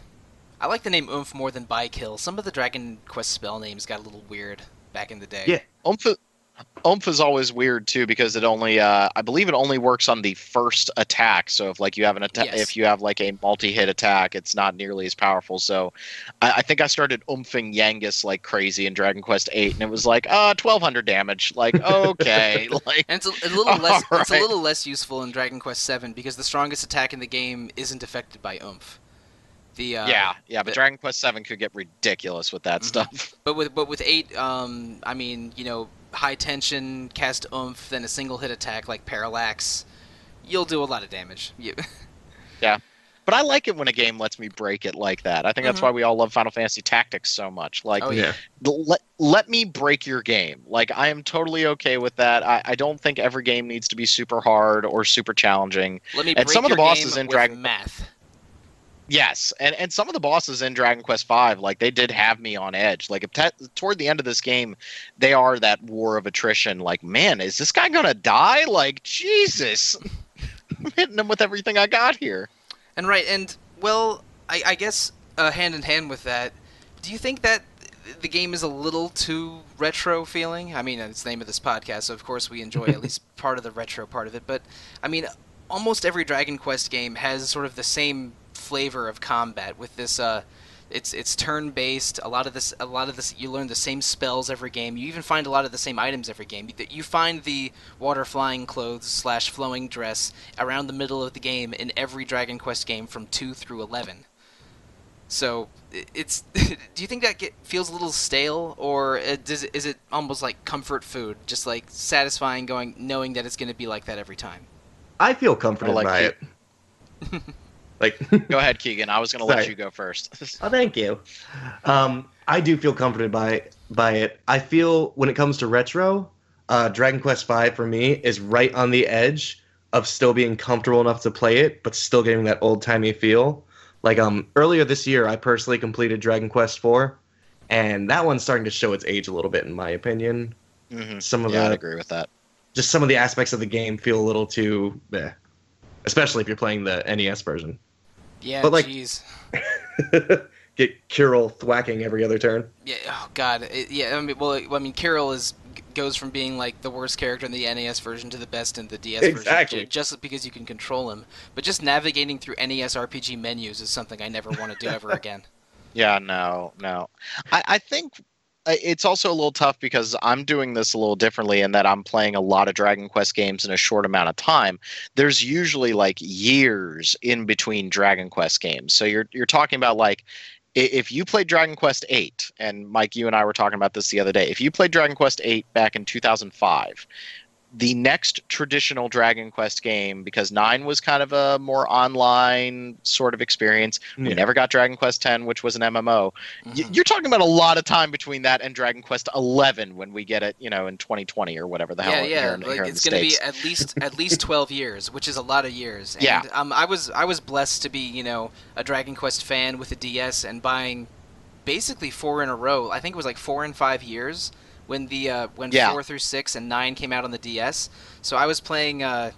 I like the name Oomph more than Bikill. Some of the Dragon Quest spell names got a little weird back in the day. Yeah. Oomph, Oomph is always weird too because it only, uh, I believe, it only works on the first attack. So if like you have an attack, Yes. if you have like a multi-hit attack, it's not nearly as powerful. So I, I think I started oomphing Yangus like crazy in Dragon Quest Eight, and it was like, uh, twelve hundred damage. Like, okay, like And it's a, a little less. It's a little less useful in Dragon Quest VII because the strongest attack in the game isn't affected by oomph. The uh, yeah, yeah. But the- Dragon Quest Seven could get ridiculous with that Mhm. stuff. But with but with eight, um, I mean, you know, high tension, cast oomph, then a single hit attack like parallax, you'll do a lot of damage. You, But I like it when a game lets me break it like that. I think that's Mhm. why we all love Final Fantasy Tactics so much. Like, Oh, yeah. let, let me break your game. Like, I am totally okay with that. I, I don't think every game needs to be super hard or super challenging. let me And break some of the bosses in Dragon- math. Yes, and and some of the bosses in Dragon Quest V, like they did have me on edge. Like if te- toward the end of this game, they are that war of attrition. Like, man, is this guy gonna die? Like, Jesus, I'm hitting him with everything I got here. And right, and well, I, I guess uh, hand in hand with that, do you think that the game is a little too retro feeling? I mean, it's the name of this podcast, so of course we enjoy at least part of the retro part of it. But I mean, almost every Dragon Quest game has sort of the same flavor of combat with this. Uh, it's it's turn based. A lot of this, a lot of this, you learn the same spells every game. You even find a lot of the same items every game. You- You find the water flying clothes slash flowing dress around the middle of the game in every Dragon Quest game from two through eleven. So it's. do you think that get, feels a little stale, or uh, does it, is it almost like comfort food, just like satisfying, going knowing that it's going to be like that every time? I feel comforted I like by it. it. like, Go ahead, Keegan. I was gonna let you go first. oh, thank you. Um, I do feel comforted by by it. I feel when it comes to retro, uh, Dragon Quest V for me is right on the edge of still being comfortable enough to play it, but still getting that old timey feel. Like um, earlier this year, I personally completed Dragon Quest IV, and that one's starting to show its age a little bit, in my opinion. hmm Some of Yeah, I'd agree with that. just some of the aspects of the game feel a little too, eh. especially if you're playing the NES version. Yeah, But, like- jeez. Get Kiryl thwacking every other turn. Yeah. Oh God. It, yeah. I mean, well, I mean, Kiryl is goes from being like the worst character in the NES version to the best in the DS Exactly. version, just because you can control him. But just navigating through NES RPG menus is something I never want to do ever again. Yeah, no, no. I, I think it's also a little tough because I'm doing this a little differently in that I'm playing a lot of Dragon Quest games in a short amount of time. There's usually like years in between Dragon Quest games. So you're you're talking about like if you played Dragon Quest 8 and Mike you and I were talking about this the other day. If you played Dragon Quest 8 back in 2005, the next traditional Dragon Quest game because 9 was kind of a more online sort of experience. We never got Dragon Quest 10, which was an MMO. Y- Mhm. you're talking about a lot of time between that and Dragon Quest 11 when we get it, you know, in 2020 or whatever the hell. yeah, yeah. Like here it's going to be at least at least twelve years, which is a lot of years. And, Yeah. Um, I was I was blessed to be you know a Dragon Quest fan with a DS and buying basically four in a row. I think it was like four and five years when the uh, when Yeah. four through six and nine came out on the DS. So I was playing. Uh,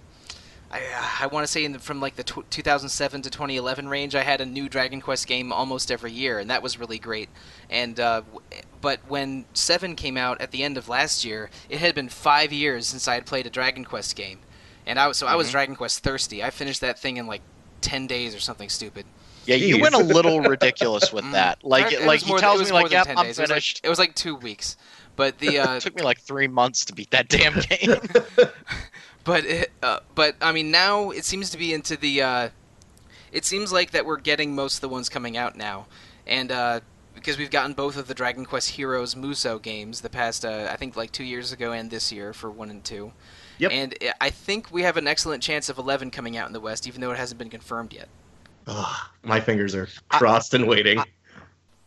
I, I want to say in the, from like the tw 2007 to 2011 range, I had a new Dragon Quest game almost every year, and that was really great. And uh, w- but when seven came out at the end of last year, it had been five years since I had played a Dragon Quest game, and I was so I was Mhm. Dragon Quest thirsty. I finished that thing in like 10 days or something stupid. Yeah, you went a little ridiculous with Mm. that. Like, It- it like was he more than- tells it was me, more like, than yep, I'm days. It was, like, finished. it was like two weeks, but the uh, it took me like three months to beat that damn game. but it, uh, but I mean now it seems to be into the. Uh, it seems like that we're getting most of the ones coming out now, and uh, because we've gotten both of the Dragon Quest Heroes Muso games the past uh, I think like two years ago and this year for one and two. Yep. And I- I think we have an excellent chance of eleven coming out in the West, even though it hasn't been confirmed yet. Ugh, my fingers are I- crossed and waiting. I-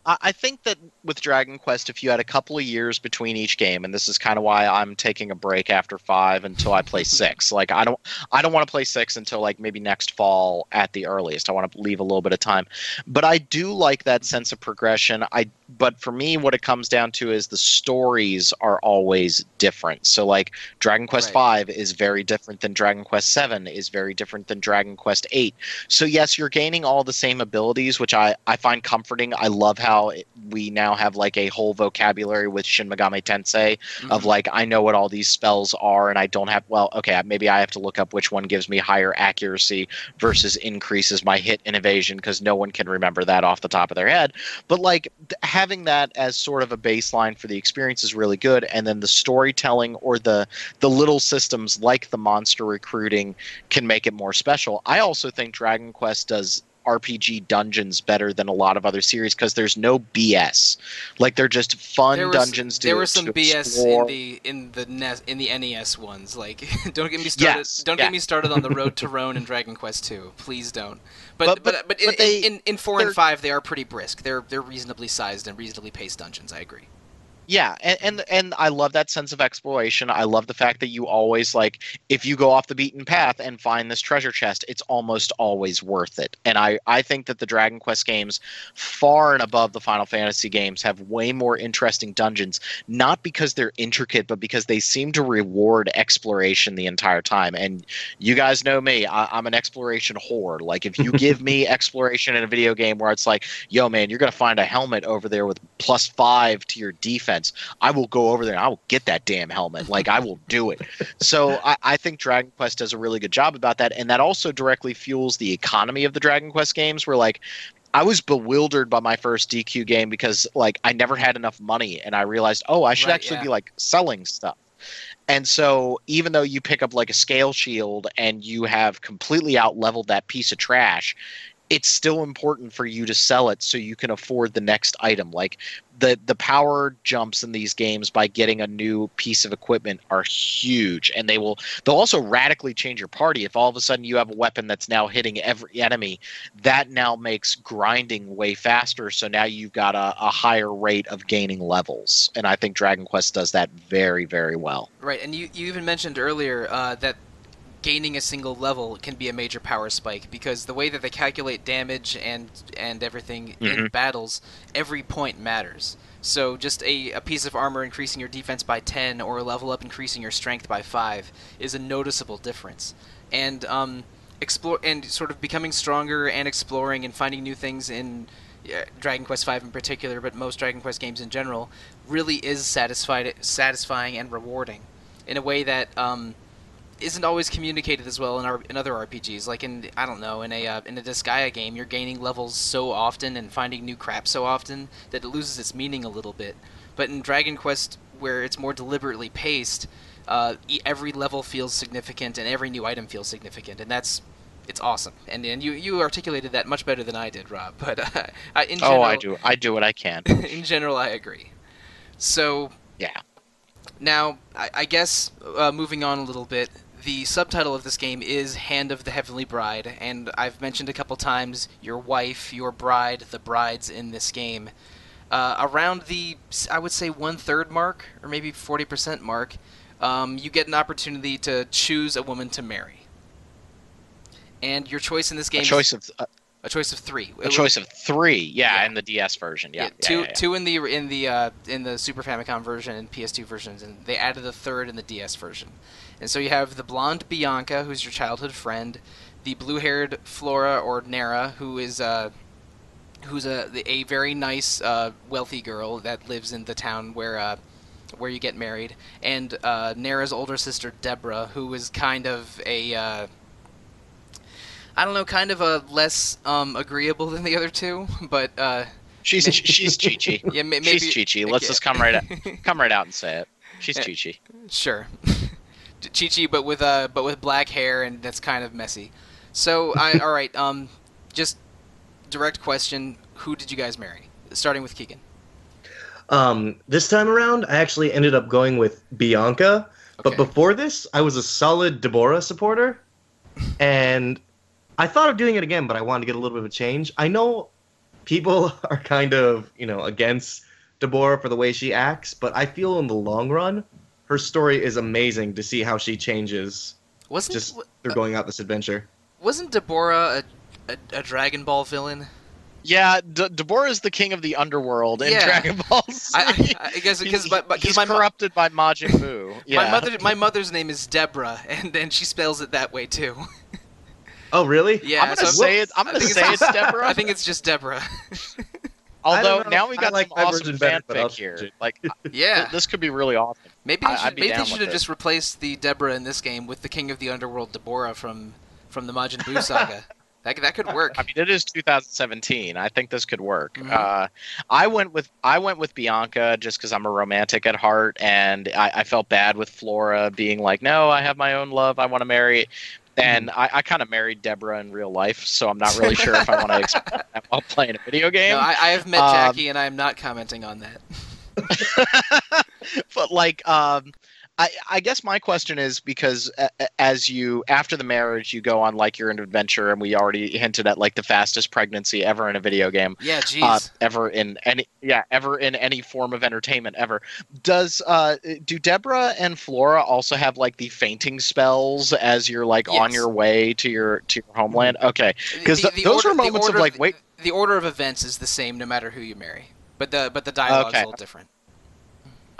I think that with Dragon Quest, if you had a couple of years between each game, and this is kind of why I'm taking a break after five until I play six. Like I don't, I don't want to play six until like maybe next fall at the earliest. I want to leave a little bit of time, but I do like that sense of progression. I, but for me, what it comes down to is the stories are always different. So like Dragon Quest Right. five is very different than Dragon Quest seven is very different than Dragon Quest eight. So yes, you're gaining all the same abilities, which I I find comforting. I love how it, we now have like a whole vocabulary with Shin Megami Tensei of Mhm. like I know what all these spells are and I don't have well okay maybe I have to look up which one gives me higher accuracy versus increases my hit and evasion because no one can remember that off the top of their head. But like th- having that as sort of a baseline for the experience is really good. And then the storytelling or the the little systems like the monster recruiting can make it more special. I also think Dragon Quest does RPG dungeons better than a lot of other series because there's no BS. Like they're just fun there was, dungeons. there to, was some to BS explore. in the in the NES, in the NES ones. Like, don't get me started. Yes, don't yeah. get me started on the Road to Rhone and Dragon Quest 2. Please don't. But But- but but- but, in, they- in, in four and five, they are pretty brisk. They're they're reasonably sized and reasonably paced dungeons. I agree. Yeah, and, and and I love that sense of exploration. I love the fact that you always like if you go off the beaten path and find this treasure chest, it's almost always worth it. And I I think that the Dragon Quest games, far and above the Final Fantasy games, have way more interesting dungeons. Not because they're intricate, but because they seem to reward exploration the entire time. And you guys know me, I, I'm an exploration whore. Like if you give me exploration in a video game where it's like, yo man, you're gonna find a helmet over there with plus five to your defense. I will go over there and I will get that damn helmet. Like I will do it. So I, I think Dragon Quest does a really good job about that, and that also directly fuels the economy of the Dragon Quest games. Where like I was bewildered by my first DQ game because like I never had enough money, and I realized, oh, I should Right, actually yeah. be like selling stuff. And so, even though you pick up like a scale shield and you have completely out leveled that piece of trash, it's still important for you to sell it so you can afford the next item. Like the the power jumps in these games by getting a new piece of equipment are huge, and they will they'll also radically change your party. If all of a sudden you have a weapon that's now hitting every enemy, that now makes grinding way faster. So now you've got a, a higher rate of gaining levels, and I think Dragon Quest does that very very well. Right, and you, you even mentioned earlier uh, that gaining a single level can be a major power spike because the way that they calculate damage and and everything in Mhm. battles, every point matters. So just a, a piece of armor increasing your defense by 10 or a level up increasing your strength by 5 is a noticeable difference. And um, explore and sort of becoming stronger and exploring and finding new things in uh, Dragon Quest V in particular, but most Dragon Quest games in general, really is satisfied, satisfying and rewarding in a way that um, isn't always communicated as well in, our, in other RPGs. Like in I don't know in a uh, in a Disgaea game, you're gaining levels so often and finding new crap so often that it loses its meaning a little bit. But in Dragon Quest, where it's more deliberately paced, uh, every level feels significant and every new item feels significant, and that's it's awesome. And and you you articulated that much better than I did, Rob. But uh, I- in general, oh, I do I do what I can. in general, I agree. So Yeah. now, I, I guess uh, moving on a little bit, the subtitle of this game is Hand of the Heavenly Bride, and I've mentioned a couple times your wife, your bride, the brides in this game. Uh, around the, I would say, one third mark, or maybe 40% mark, um, you get an opportunity to choose a woman to marry. And your choice in this game A choice of a, a choice of three. a choice of three. Yeah, Yeah. in the DS version. Yeah, yeah, two yeah, two in the in the uh, in the Super Famicom version and PS2 versions, and they added a third in the DS version. And so you have the blonde Bianca, who's your childhood friend, the blue-haired Flora or Nera, who is uh, who's a a very nice uh, wealthy girl that lives in the town where uh, where you get married, and uh, Nera's older sister Deborah, who is kind of a uh, I don't know, kind of a less um, agreeable than the other two, but uh, She's she's Chi Chi. yeah, maybe She's Chi Chi. Let's yeah. just come right out, come right out and say it. She's Yeah. Chi Chi. Sure, Chi Chi, but with uh, but with black hair, and that's kind of messy. So, I all right. Um, just direct question: Who did you guys marry? Starting with Keegan. Um, this time around, I actually ended up going with Bianca. But before this, I was a solid Deborah supporter, and I thought of doing it again, but I wanted to get a little bit of a change. I know people are kind of, you know, against Deborah for the way she acts, but I feel in the long run, her story is amazing to see how she changes Wasn't just w- through uh, going out this adventure. wasn't Deborah a, a, a Dragon Ball villain? Yeah, D- Deborah is the king of the underworld in Yeah. Dragon Ball Z. I, I, I guess because He's- but, but, 'cause he's my mo- corrupted by Majin Buu. Yeah. my mother my mother's name is Deborah, and and she spells it that way too. Oh, really? yeah, I'm gonna so say it. I'm gonna think say it's Deborah. I think it's just Deborah. Although now we got like some awesome version better, fanfic here. Like, Yeah. this could be really awesome. Maybe they should, maybe they should have it. just replaced the Deborah in this game with the King of the Underworld Deborah from from the Majin Buu saga. that that could work. I mean, it is 2017. I think this could work. Mhm. Uh, I went with I went with Bianca just because I'm a romantic at heart, and I, I felt bad with Flora being like, "No, I have my own love. I want to marry." And I, I kind of married Deborah in real life, so I'm not really sure if I want to express that while playing a video game. No, I, I have met Um, Jackie, and I am not commenting on that. but like um I, I guess my question is because as you after the marriage you go on like your adventure and we already hinted at like the fastest pregnancy ever in a video game. Yeah, jeez. uh, ever in any yeah ever in any form of entertainment ever. Does uh do deborah and flora also have like the fainting spells as you're like on your way to your to your homeland? Okay. Because th- those order- the moments of like wait. The order of events is the same no matter who you marry, but the but the dialogue's Okay. a little different.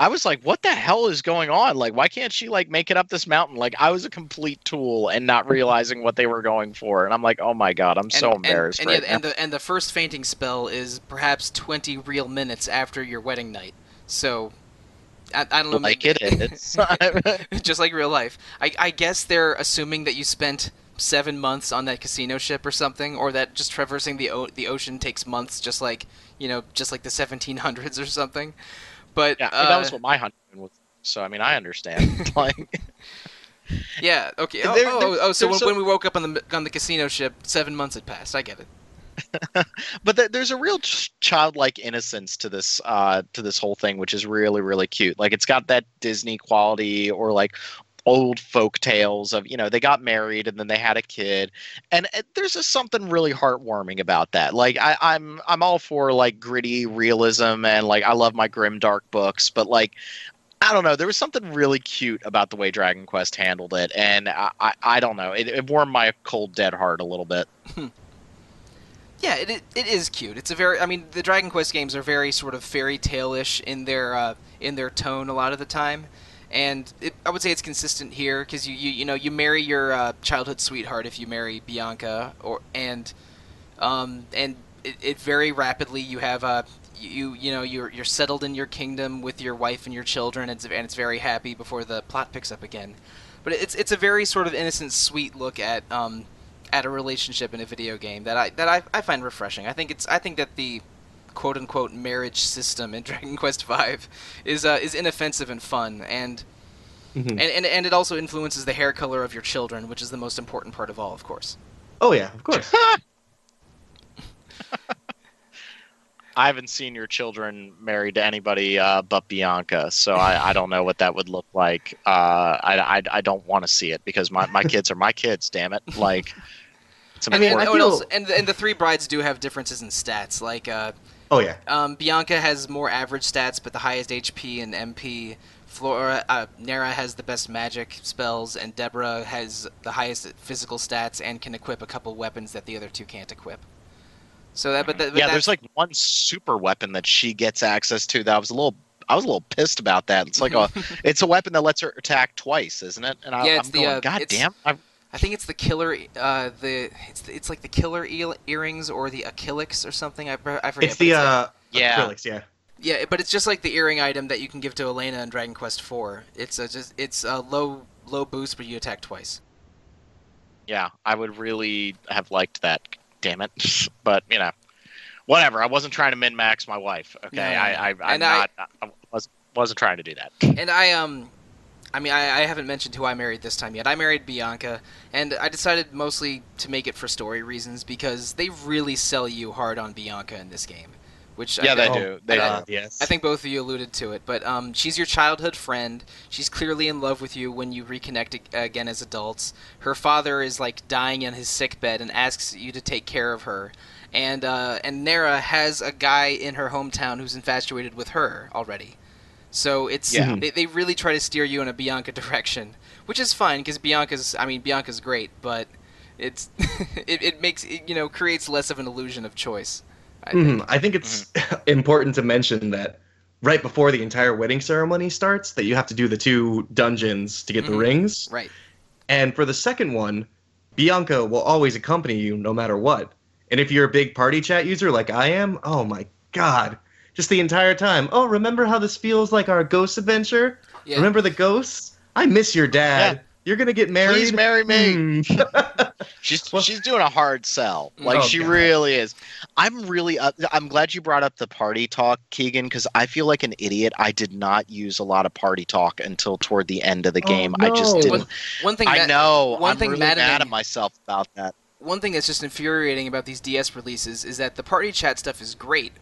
I was like, what the hell is going on? Like, why can't she like make it up this mountain? Like, I was a complete tool and not mm-hmm. realizing what they were going for. And I'm like, oh my god, I'm so embarrassed and, right yeah, and the and the first fainting spell is perhaps twenty real minutes after your wedding night. So, I, I don't know. now. Like maybe- it is. just like real life. I, I guess they're assuming that you spent seven months on that casino ship or something, or that just traversing the o- the ocean takes months, just like you know, just like the 1700s or something. But yeah, uh, that was what my honeymoon was. So I mean, I understand. like, yeah, okay. Oh, oh, there- oh, oh, so when, a- when we woke up on the on the casino ship, seven months had passed. I get it. but th- there's a real ch- childlike innocence to this uh to this whole thing, which is really really cute. Like, it's got that Disney quality or like old folk tales of you know they got married and then they had a kid. And there's just something really heartwarming about that. Like I, i'm i'm all for like gritty realism and like i love my grim dark books but like i don't know. There was something really cute about the way dragon quest handled it. And i i, I don't know. It, it warmed my cold dead heart a little bit. Yeah, it, it, it is cute. It's a very I mean the Dragon Quest games are very sort of fairy tale-ish in their uh, in their tone a lot of the time, and it, I would say it's consistent here because you, you you know you marry your uh, childhood sweetheart if you marry Bianca or and um, and it, it very rapidly you have uh, you you know you're you're settled in your kingdom with your wife and your children and it's, and it's very happy before the plot picks up again, but it's it's a very sort of innocent sweet look at um, at a relationship in a video game that I that I, I find refreshing. I think it's I think that the quote unquote marriage system in Dragon Quest V is uh, is inoffensive and fun and, Mhm. and and and it also influences the hair color of your children, which is the most important part of all, of course. Oh yeah, of course. I haven't seen your children married to anybody uh, but Bianca, so I, I don't know what that would look like. Uh, I, I, I don't want to see it because my, my kids are my kids. Damn it! Like, it's And, mean, and, I oh, feel- and, the, and the three brides do have differences in stats. Like uh, Oh yeah. um, Bianca has more average stats, but the highest HP and MP. Flora, uh, Nera has the best magic spells, and Deborah has the highest physical stats and can equip a couple weapons that the other two can't equip. So that, but, that, but yeah, that's, there's like one super weapon that she gets access to that I was a little. I was a little pissed about that. It's like a, it's a weapon that lets her attack twice, isn't it? And I, Yeah, I'm it's the, going, uh, God damn! I, I think it's the killer, uh, the it's the, it's like the killer eel, earrings or the Achillix or something. I, I forget. It's but the like- uh Yeah. acrylics, yeah. yeah, but it's just like the earring item that you can give to Elena in Dragon Quest IV. It's a just it's a low low boost, but you attack twice. yeah, I would really have liked that. Damn it! but you know, whatever. I wasn't trying to min max my wife. Okay, No, no, I, no. I, I'm And I- not. I, was wasn't trying to do that. And I um, I mean I, I haven't mentioned who I married this time yet. I married Bianca, and I decided mostly to make it for story reasons because they really sell you hard on Bianca in this game, which Yeah, I, they do. They I- do. yes. I think both of you alluded to it, but um, she's your childhood friend. She's clearly in love with you when you reconnect again as adults. Her father is like dying in his sick bed and asks you to take care of her. And uh, and Nera has a guy in her hometown who's infatuated with her already. So it's Yeah. they, they really try to steer you in a Bianca direction, which is fine because Bianca's I mean Bianca's great, but it's it, it makes it, you know creates less of an illusion of choice. I think. Mhm. I think it's important to mention that right before the entire wedding ceremony starts, that you have to do the two dungeons to get the Mhm. rings. Right. And for the second one, Bianca will always accompany you no matter what. And if you're a big party chat user like I am, oh my God, just the entire time. Oh, remember how this feels like our ghost adventure? Yeah. Remember the ghosts? I miss your dad. Yeah. You're gonna get married. Please marry me. Hmm. She's Well- she's doing a hard sell. Like Oh, she God. really is. I'm really uh, I'm glad you brought up the party talk, Keegan, because I feel like an idiot. I did not use a lot of party talk until toward the end of the Oh, game. I just didn't. One, one thing I that, know. one I'm thing really mad maddening- at myself about that. one thing that's just infuriating about these DS releases is that the party chat stuff is great,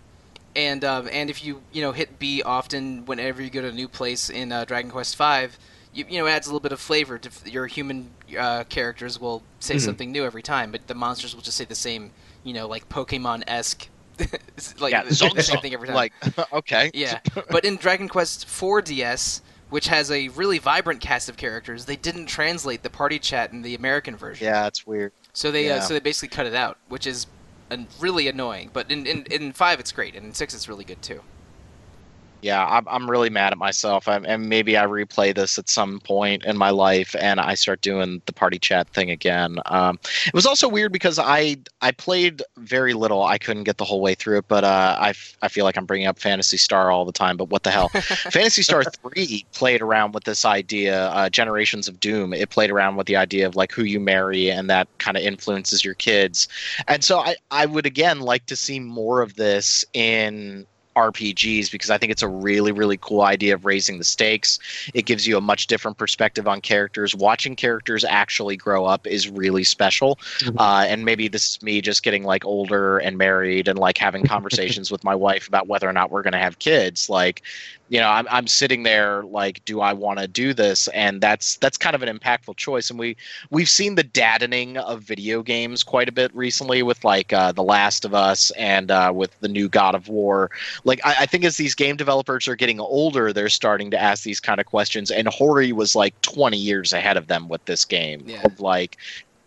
and um, and if you you know hit B often whenever you go to a new place in uh, Dragon Quest V, you you know it adds a little bit of flavor. To, your human uh, characters will say Mhm. something new every time, but the monsters will just say the same, you know, like Pokemon esque, like yeah, the zong, same thing every time. Like okay. Yeah, but in Dragon Quest IV DS, which has a really vibrant cast of characters, they didn't translate the party chat in the American version. Yeah, it's weird. So they uh, so they basically cut it out, which is an, really annoying. But in, in in five it's great, and in six it's really good too. Yeah, I'm, I'm really mad at myself. I'm, and maybe I replay this at some point in my life and I start doing the party chat thing again. Um, it was also weird because I I played very little. I couldn't get the whole way through it, but uh, I, f- I feel like I'm bringing up Phantasy Star all the time. But what the hell? Phantasy Star 3 played around with this idea, uh, Generations of Doom. It played around with the idea of like who you marry and that kind of influences your kids. And so I, I would again like to see more of this in RPGs because I think it's a really, really cool idea of raising the stakes. It gives you a much different perspective on characters. Watching characters actually grow up is really special. Mhm. Uh, and maybe this is me just getting like older and married and like having conversations with my wife about whether or not we're going to have kids. Like, you know, I'm, I'm sitting there like, do I want to do this? And that's that's kind of an impactful choice. And we we've seen the daddening of video games quite a bit recently with like uh, The Last of Us and uh, with the new God of War like I, I think as these game developers are getting older, they're starting to ask these kind of questions. And Horii was like 20 years ahead of them with this game. Yeah. Of like,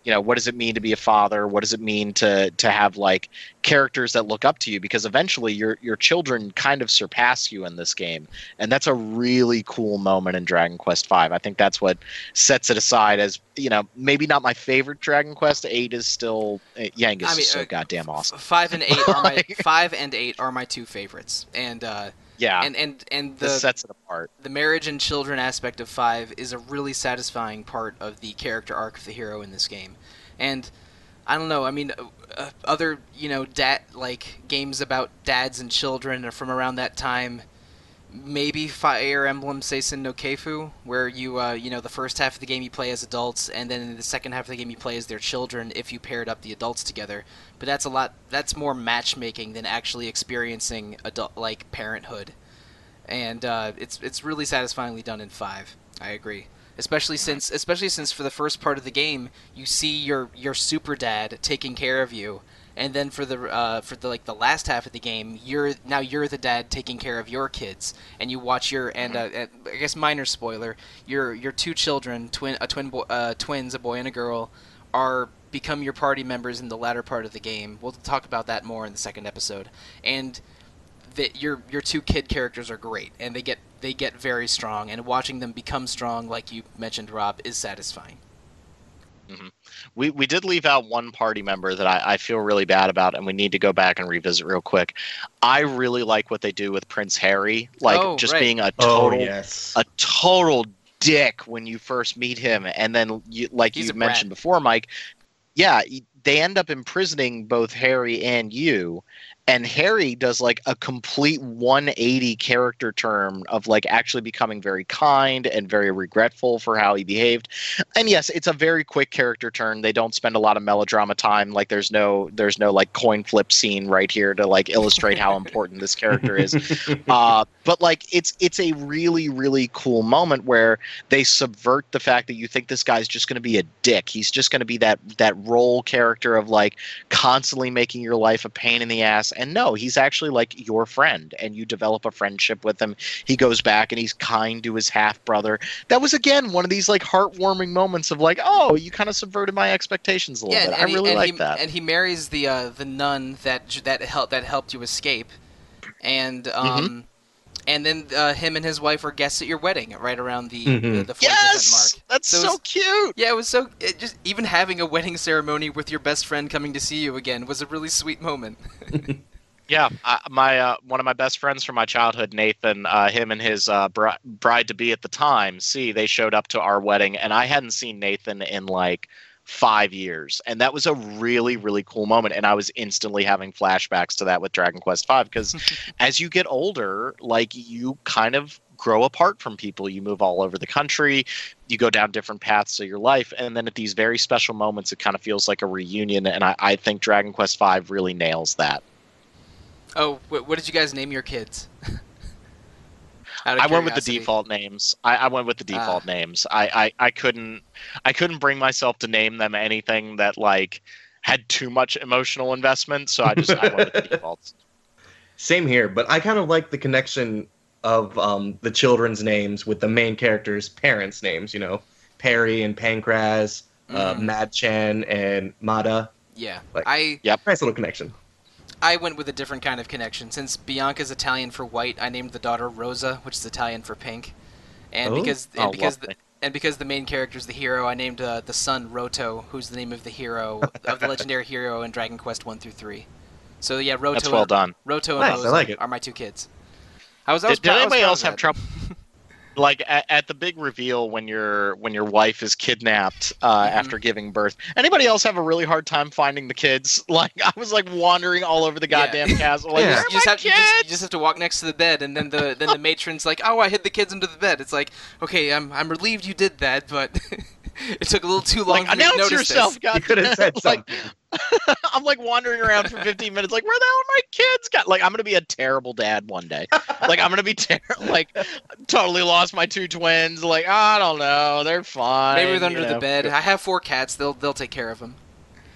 you know, what does it mean to be a father? What does it mean to to have like characters that look up to you? Because eventually your your children kind of surpass you in this game, and that's a really cool moment in Dragon Quest V. I think that's what sets it aside as you know maybe not my favorite Dragon Quest. Eight is still uh, Yangus I mean, is so uh, goddamn awesome. Five and eight are my five and eight are my two favorites, and uh, Yeah, and and and this the sets it apart. the marriage and children aspect of five is a really satisfying part of the character arc of the hero in this game, and. I don't know. I mean, uh, uh, other you know, dad like games about dads and children are from around that time. Maybe Fire Emblem Seisen no Keifu, where you uh, you know the first half of the game you play as adults, and then in the second half of the game you play as their children if you paired up the adults together. But that's a lot. That's more matchmaking than actually experiencing adult like parenthood, and uh, it's it's really satisfyingly done in five. I agree, especially since especially since for the first part of the game you see your your super dad taking care of you, and then for the uh, for the like the last half of the game you're now you're the dad taking care of your kids, and you watch your and uh, uh, I guess minor spoiler your your two children twin a twin bo- uh, twins a boy and a girl are become your party members in the latter part of the game. We'll talk about that more in the second episode. And that your your two kid characters are great and they get they get very strong and watching them become strong like you mentioned Rob is satisfying. Mm-hmm. We we did leave out one party member that I, I feel really bad about, and we need to go back and revisit real quick. I really like what they do with Prince Harry, like Oh, just right. being a Oh total yes. a total dick when you first meet him, and then you like He's you a brat. mentioned before, Mike. Yeah, they end up imprisoning both Harry and you. And Harry does like a complete 180 character turn of like actually becoming very kind and very regretful for how he behaved. And yes, it's a very quick character turn. They don't spend a lot of melodrama time. Like there's no there's no like coin flip scene right here to like illustrate how important this character is uh, but like it's it's a really really cool moment where they subvert the fact that you think this guy's just going to be a dick. He's just going to be that that role character of like constantly making your life a pain in the ass. And no, he's actually like your friend, and you develop a friendship with him. He goes back and he's kind to his half brother. That was again one of these like heartwarming moments of like, oh, you kind of subverted my expectations a little Yeah, bit. and, I he, really like that. And he marries the uh, the nun that that helped that helped you escape, and um, Mm-hmm. and then uh, him and his wife are guests at your wedding right around the Mhm. the, the 40% yes, mark. that's So so, it's- cute. Yeah, it was so it just even having a wedding ceremony with your best friend coming to see you again was a really sweet moment. Yeah, I, my uh, one of my best friends from my childhood, Nathan, uh, him and his uh, bri- bride to be at the time, see, they showed up to our wedding, and I hadn't seen Nathan in like five years, and that was a really really cool moment, and I was instantly having flashbacks to that with Dragon Quest V because as you get older, like you kind of grow apart from people. You move all over the country, you go down different paths of your life, and then at these very special moments, it kind of feels like a reunion, and I, I think Dragon Quest V really nails that. Oh, wh- what did you guys name your kids? Out of I went with the default names. I, I went with the default Ah. names. I, I, I couldn't I couldn't bring myself to name them anything that like had too much emotional investment, so I just I went with the defaults. Same here, but I kind of like the connection of um, the children's names with the main characters' parents' names. You know, Perry and Pankraz, uh, Mhm. Madchen and Mada. Yeah, Like- I Nice little connection. I went with a different kind of connection. Since Bianca's Italian for white, I named the daughter Rosa, which is Italian for pink. And Oh. because and Oh, because the, and because the main character is the hero, I named uh, the son Roto, who's the name of the hero of the legendary hero in Dragon Quest one through three. So yeah, Roto. That's well and, done. Roto and Nice, I Rosa like it. are my two kids. I was. I was Did, did prou- I was anybody else have that. trouble? Like at, at the big reveal when your when your wife is kidnapped uh, Mhm. after giving birth. Anybody else have a really hard time finding the kids? Like I was like wandering all over the Yeah. goddamn castle. Like, Yeah. You just, have, you, just, you just have to walk next to the bed, and then the then the matron's like, "Oh, I hid the kids under the bed." It's like, okay, I'm I'm relieved you did that, but it took a little too long like for me to announce notice yourself, this. God. You could have said like, something. I'm like wandering around for 15 minutes, like, where the hell are my kids? Got like, I'm gonna be a terrible dad one day. like, I'm gonna be ter- like, totally lost my two twins. Like, I don't know, they're fine. Maybe they're you under the bed. I have four cats. They'll they'll take care of them.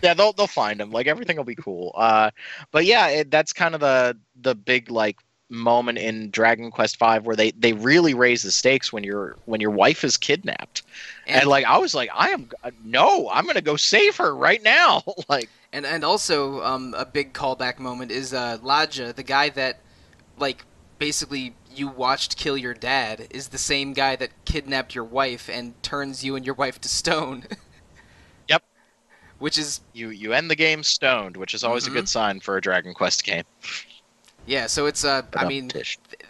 Yeah, they'll they'll find them. Like, everything will be cool. Uh, but yeah, it, that's kind of the the big like moment in Dragon Quest V where they they really raise the stakes when your when your wife is kidnapped. And, like, I was like, I am no, I'm gonna go save her right now. like. And and also um, a big callback moment is uh, Ladja, the guy that like basically you watched kill your dad, is the same guy that kidnapped your wife and turns you and your wife to stone. Yep. Which is You you end the game stoned, which is always Mhm. a good sign for a Dragon Quest game. yeah. So it's uh, I mean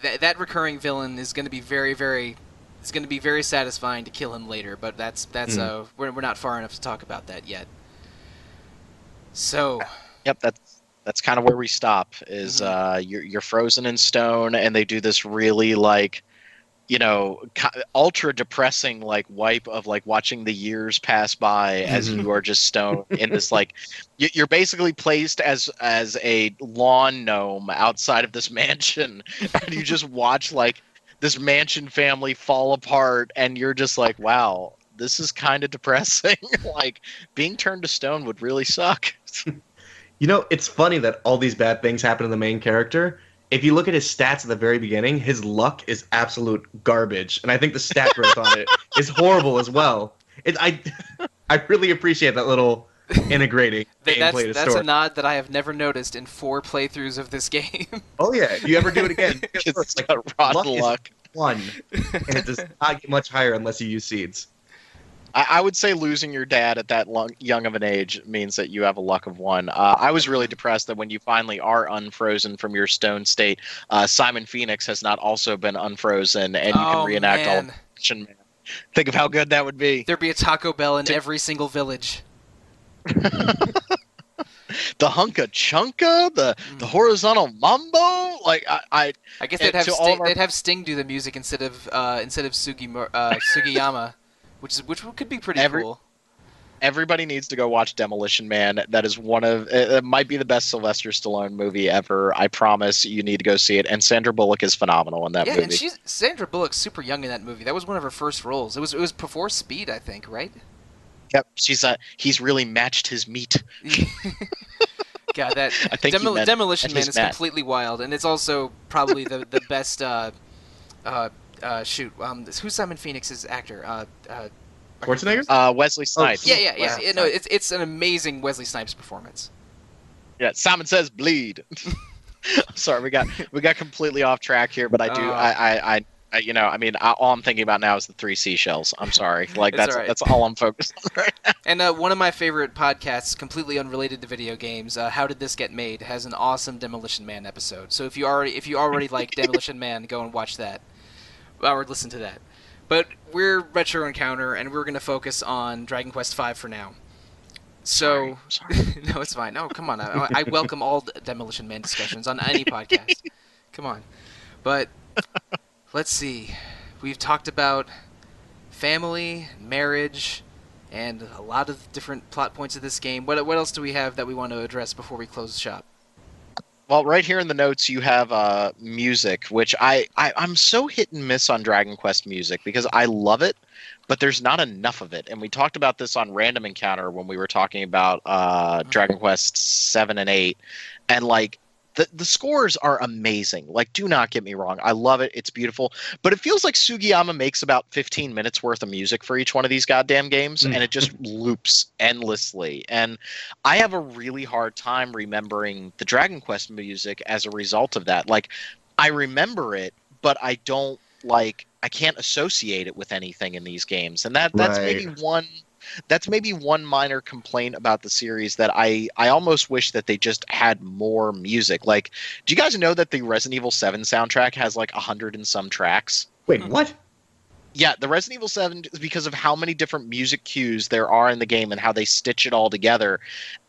th- that recurring villain is going to be very very. It's going to be very satisfying to kill him later, but that's that's Mm. uh we're, we're not far enough to talk about that yet. So Yep, that's that's kind of where we stop. Is Mhm. uh, you're you're frozen in stone, and they do this really like, you know, ultra depressing like wipe of like watching the years pass by as Mhm. you are just stone in this like, you're basically placed as as a lawn gnome outside of this mansion, and you just watch like this mansion family fall apart, and you're just like, wow. This is kind of depressing. like being turned to stone would really suck. You know, it's funny that all these bad things happen to the main character. If you look at his stats at the very beginning, his luck is absolute garbage, and I think the stat growth on it is horrible as well. It, I, I really appreciate that little integrating that's gameplay to that's story. a nod that I have never noticed in four playthroughs of this game. oh yeah, you ever do it again, It's like rotten luck luck. one, and it does not get much higher unless you use seeds. I, I would say losing your dad at that long, young of an age means that you have a luck of one. Uh, I was really depressed that when you finally are unfrozen from your stone state, uh, Simon Phoenix has not also been unfrozen, and you oh, can reenact all man. of Action Man. Think of how good that would be. There'd be a Taco Bell in To- every single village. The hunka chunka, the the Mm. horizontal mambo. Like I, I I guess they'd have to Sting, our- they'd have Sting do the music instead of uh, instead of Sugi uh, Sugiyama, which is which could be pretty Every- cool. everybody needs to go watch Demolition Man. That is one of it, might be the best Sylvester Stallone movie ever. I promise you need to go see it. And Sandra Bullock is phenomenal in that yeah, movie. and she's Sandra Bullock's super young in that movie. That was one of her first roles. It was it was before Speed, I think, right? Yep, she's uh, he's really matched his meat. God, that I think he meant- Demolition Man is completely wild, and it's also probably the the best. Uh, uh, uh, shoot, um, who's Simon Phoenix's actor? Uh, uh, Schwarzenegger? Uh, Wesley Snipes. yeah, yeah, yeah. Wow. yeah, no, it's it's an amazing Wesley Snipes performance. Yeah, Simon says bleed. Sorry, we got we got completely off track here, but I do Oh. I, I I Uh, you know, I mean, I, all I'm thinking about now is the three seashells. I'm sorry, like that's all right. that's all I'm focused on right now. And uh, one of my favorite podcasts, completely unrelated to video games, uh, "How Did This Get Made," has an awesome Demolition Man episode. So if you already if you already like Demolition Man, go and watch that, or listen to that. But we're Retro Encounter, and we're going to focus on Dragon Quest V for now. So Sorry, sorry. no, it's fine. No, come on. I, I welcome all Demolition Man discussions on any podcast. come on. But let's see. We've talked about family, marriage, and a lot of different plot points of this game. What what else do we have that we want to address before we close shop? Well, right here in the notes, you have uh, music, which I, I I'm so hit and miss on Dragon Quest music because I love it, but there's not enough of it. And we talked about this on Random Encounter when we were talking about uh, Dragon Quest seven and eight, and like the the scores are amazing. Like, do not get me wrong, I love it. It's beautiful, but it feels like Sugiyama makes about 15 minutes worth of music for each one of these goddamn games, Mm. and it just loops endlessly. And I have a really hard time remembering the Dragon Quest music as a result of that. Like, I remember it, but I don't like. I can't associate it with anything in these games, and that that's Right. maybe one. That's maybe one minor complaint about the series that I I almost wish that they just had more music. Like, do you guys know that the Resident Evil Seven soundtrack has like a hundred and some tracks? Wait, hmm. what? Yeah, the Resident Evil 7 is because of how many different music cues there are in the game and how they stitch it all together.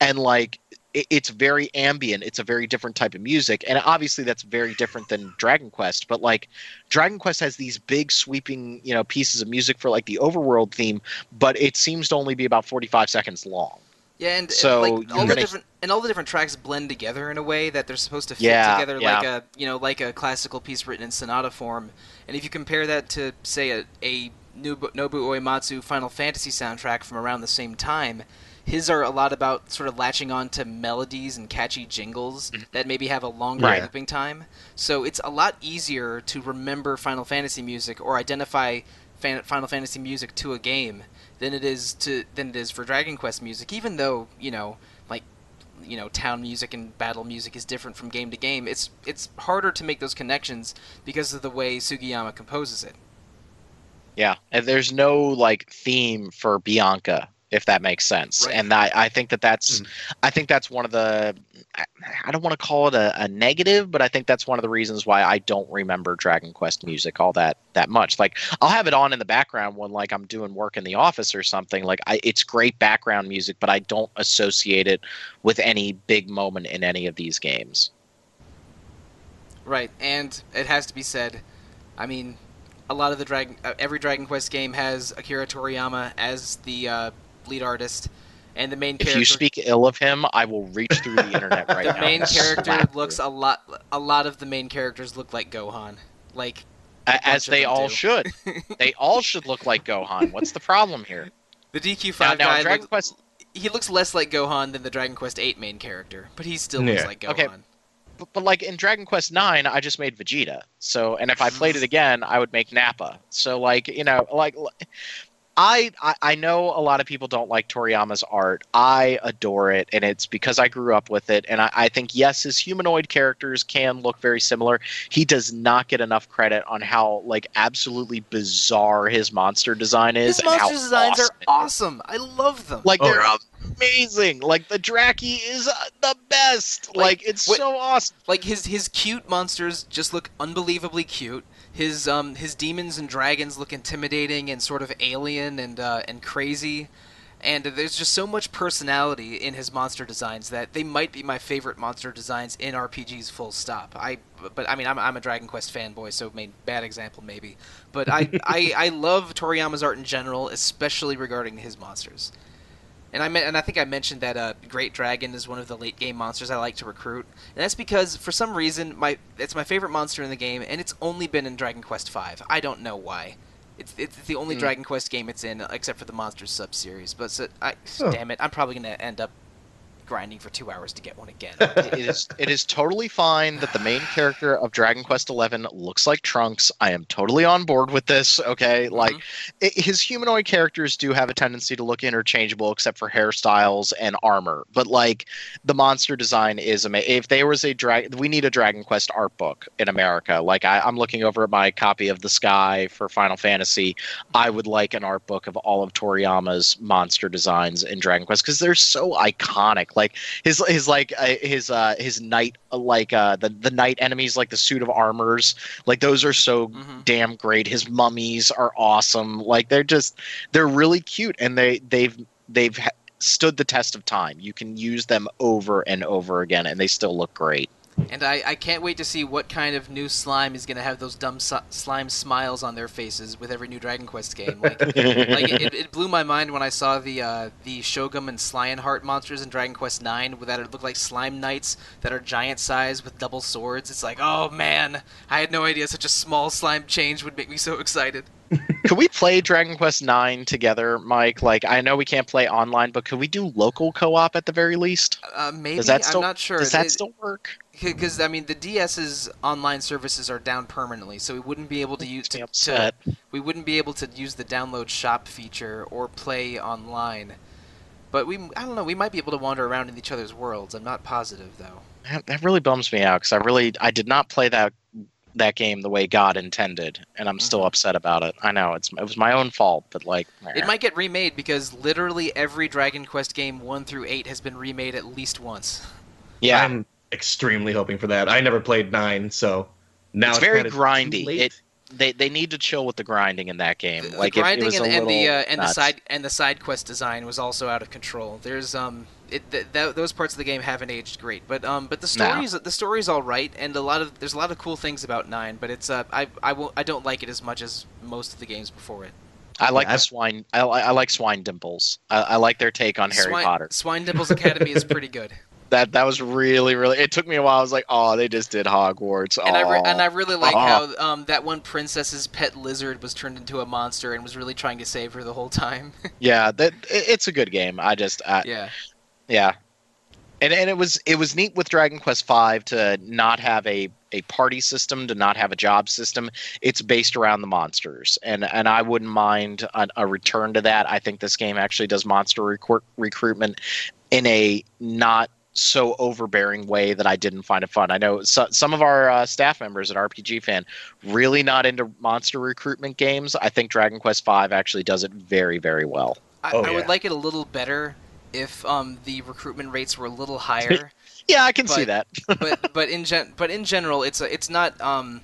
And like it, it's very ambient. It's a very different type of music. And obviously that's very different than Dragon Quest, but like Dragon Quest has these big sweeping, you know, pieces of music for like the overworld theme, but it seems to only be about 45 seconds long. Yeah, and, and, So, like all the different and all the different tracks blend together in a way that they're supposed to fit Yeah, together yeah. like a you know like a classical piece written in sonata form. And if you compare that to say a, a Nobu, Nobu Uematsu Final Fantasy soundtrack from around the same time, his are a lot about sort of latching on to melodies and catchy jingles mm-hmm. that maybe have a longer Right. looping time. So it's a lot easier to remember Final Fantasy music or identify fan- Final Fantasy music to a game than it is to than it is for Dragon Quest music. Even though you know, like you know, town music and battle music is different from game to game. It's it's harder to make those connections because of the way Sugiyama composes it. Yeah, and there's no like theme for Bianca, if that makes sense. Right. And I, I think that that's, Mm. I think that's one of the, I, I don't want to call it a, a negative, but I think that's one of the reasons why I don't remember Dragon Quest music all that that much. Like I'll have it on in the background when like I'm doing work in the office or something. Like I, it's great background music, but I don't associate it with any big moment in any of these games. Right, and it has to be said. I mean, a lot of the Dragon, uh, every Dragon Quest game has Akira Toriyama as the uh, lead artist, and the main If character. you speak ill of him, I will reach through the internet right the now. The main character looks you. a lot. A lot of the main characters look like Gohan. Like A- as they all do. should. they all should look like Gohan. What's the problem here? the DQ Now, five now guy, Dragon looks, Quest he looks less like Gohan than the Dragon Quest eight main character, but he still looks like Gohan. Okay. but, but like in Dragon Quest Nine, I just made Vegeta. So, and if I played it again, I would make Nappa. So, like you know, like I, I I know a lot of people don't like Toriyama's art. I adore it, and it's because I grew up with it. And I, I think yes, his humanoid characters can look very similar. He does not get enough credit on how like absolutely bizarre his monster design is. His and how monster designs awesome are awesome. I love them. Like Oh, they're yeah. amazing. Like the Drakee is uh, the best. Like, Like, it's what- so awesome. like his his cute monsters just look unbelievably cute. His um his demons and dragons look intimidating and sort of alien and uh, and crazy. And there's just so much personality in his monster designs that they might be my favorite monster designs in RPGs. Full stop. I but I mean I'm, I'm a Dragon Quest fanboy, so made bad example maybe. But I, I I love Toriyama's art in general, especially regarding his monsters. And I meant, and I think I mentioned that uh, Great Dragon is one of the late game monsters I like to recruit, and that's because for some reason my it's my favorite monster in the game, and it's only been in Dragon Quest V. I don't know why. It's it's the only Hmm. Dragon Quest game it's in, except for the Monsters sub series. But so, I, damn it, I'm probably gonna end up grinding for two hours to get one again. it is it is totally fine that the main character of Dragon Quest XI looks like Trunks. I am totally on board with this. Okay, mm-hmm. like it, his humanoid characters do have a tendency to look interchangeable, except for hairstyles and armor. But like the monster design is amazing. If there was a drag, we need a Dragon Quest art book in America. Like I, I'm looking over at my copy of the Sky for Final Fantasy. I would like an art book of all of Toriyama's monster designs in Dragon Quest because they're so iconic. Like his his like uh, his uh his knight like uh the the knight enemies like the suit of armors like those are so hmm damn great. His mummies are awesome. Like they're just they're really cute and they they've they've stood the test of time. You can use them over and over again and they still look great. And I, I can't wait to see what kind of new slime is going to have those dumb su- slime smiles on their faces with every new Dragon Quest game. Like, like it, it blew my mind when I saw the uh, the Shogun and Lionheart monsters in Dragon Quest Nine, that it looked like slime knights that are giant size with double swords. It's like, oh man, I had no idea such a small slime change would make me so excited. could we play Dragon Quest Nine together, Mike? Like I know we can't play online, but could we do local co-op at the very least? Uh, maybe Does that still I'm not sure. Does that It- still work? Because I mean the DS's online services are down permanently, so we wouldn't be able to use to, to we wouldn't be able to use the download shop feature or play online. But we I don't know, we might be able to wander around in each other's worlds. I'm not positive though. That, that really bums me out because I really I did not play that that game the way God intended, and I'm still Mhm. upset about it. I know it's it was my own fault, but like It might get remade because literally every Dragon Quest game 1 through 8 has been remade at least once. yeah, I'm extremely hoping for that. I never played nine, so now it's it's, very kinda grindy. It they they need to chill with the grinding in that game. The- like the if it grinding was and, a and the uh, and the side and the side quest design was also out of control. There's um it th- th- those parts of the game haven't aged great, but um but the No. story's the story's all right, and a lot of there's a lot of cool things about nine, but it's uh I I won't I don't like it as much as most of the games before it. I like Yeah, the swine. I, I like Swinedimples. I, I like their take on Harry Swine, Potter. Swinedimples Academy is pretty good, That that was really really. It took me a while. I was like, oh, they just did Hogwarts. and I re- and I really like how um that one princess's pet lizard was turned into a monster and was really trying to save her the whole time. yeah, that it, it's a good game. I just I, yeah, Yeah. And, and it was it was neat with Dragon Quest V to not have a, a party system, to not have a job system. It's based around the monsters, and and I wouldn't mind a, a return to that. I think this game actually does monster recruit, recruitment in a not so overbearing way that I didn't find it fun. I know so, some of our uh, staff members at RPG Fan really not into monster recruitment games. I think Dragon Quest V actually does it very very well. I, Oh, I would like it a little better if um the recruitment rates were a little higher. Yeah, I can see that. but but in gen but in general, it's a, it's not um,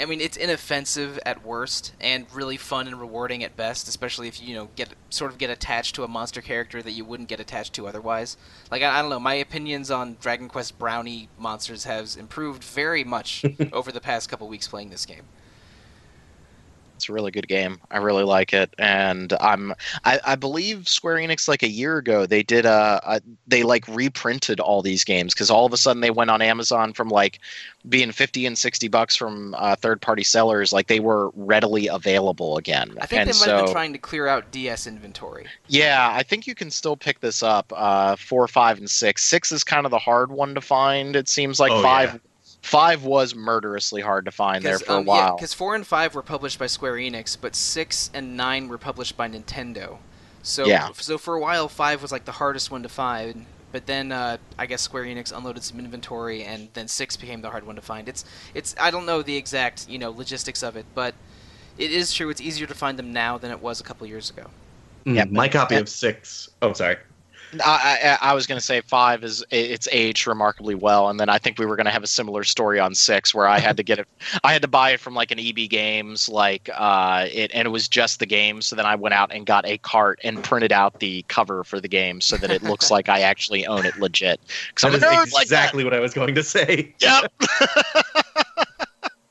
I mean it's inoffensive at worst and really fun and rewarding at best, especially if you you know get sort of get attached to a monster character that you wouldn't get attached to otherwise. Like I, I don't know, my opinions on Dragon Quest Brownie monsters has improved very much over the past couple weeks playing this game. It's a really good game. I really like it, and I'm I, I believe Square Enix like a year ago they did a, a they like reprinted all these games because all of a sudden they went on Amazon from like being fifty and sixty bucks from uh, third party sellers like they were readily available again. I think and they might so have been trying to clear out DS inventory. yeah, I think you can still pick this up. Uh, four, five, and six. Six is kind of the hard one to find. It seems like Oh, five. yeah. Five was murderously hard to find there for a while. because four and five were published by Square Enix, but six and nine were published by Nintendo. So Yeah. so for a while, five was like the hardest one to find. But then uh, I guess Square Enix unloaded some inventory, and then six became the hard one to find. It's it's I don't know the exact you know logistics of it, but it is true. It's easier to find them now than it was a couple years ago. Mm, Yeah, my copy of six oh sorry. I, I, I was going to say five is it's aged remarkably well, and then I think we were going to have a similar story on six, where I had to get it, I had to buy it from like an EB Games, like uh, it, and it was just the game. So then I went out and got a cart and printed out the cover for the game so that it looks like I actually own it legit. Because I'm a That like that. exactly what I was going to say. Yep.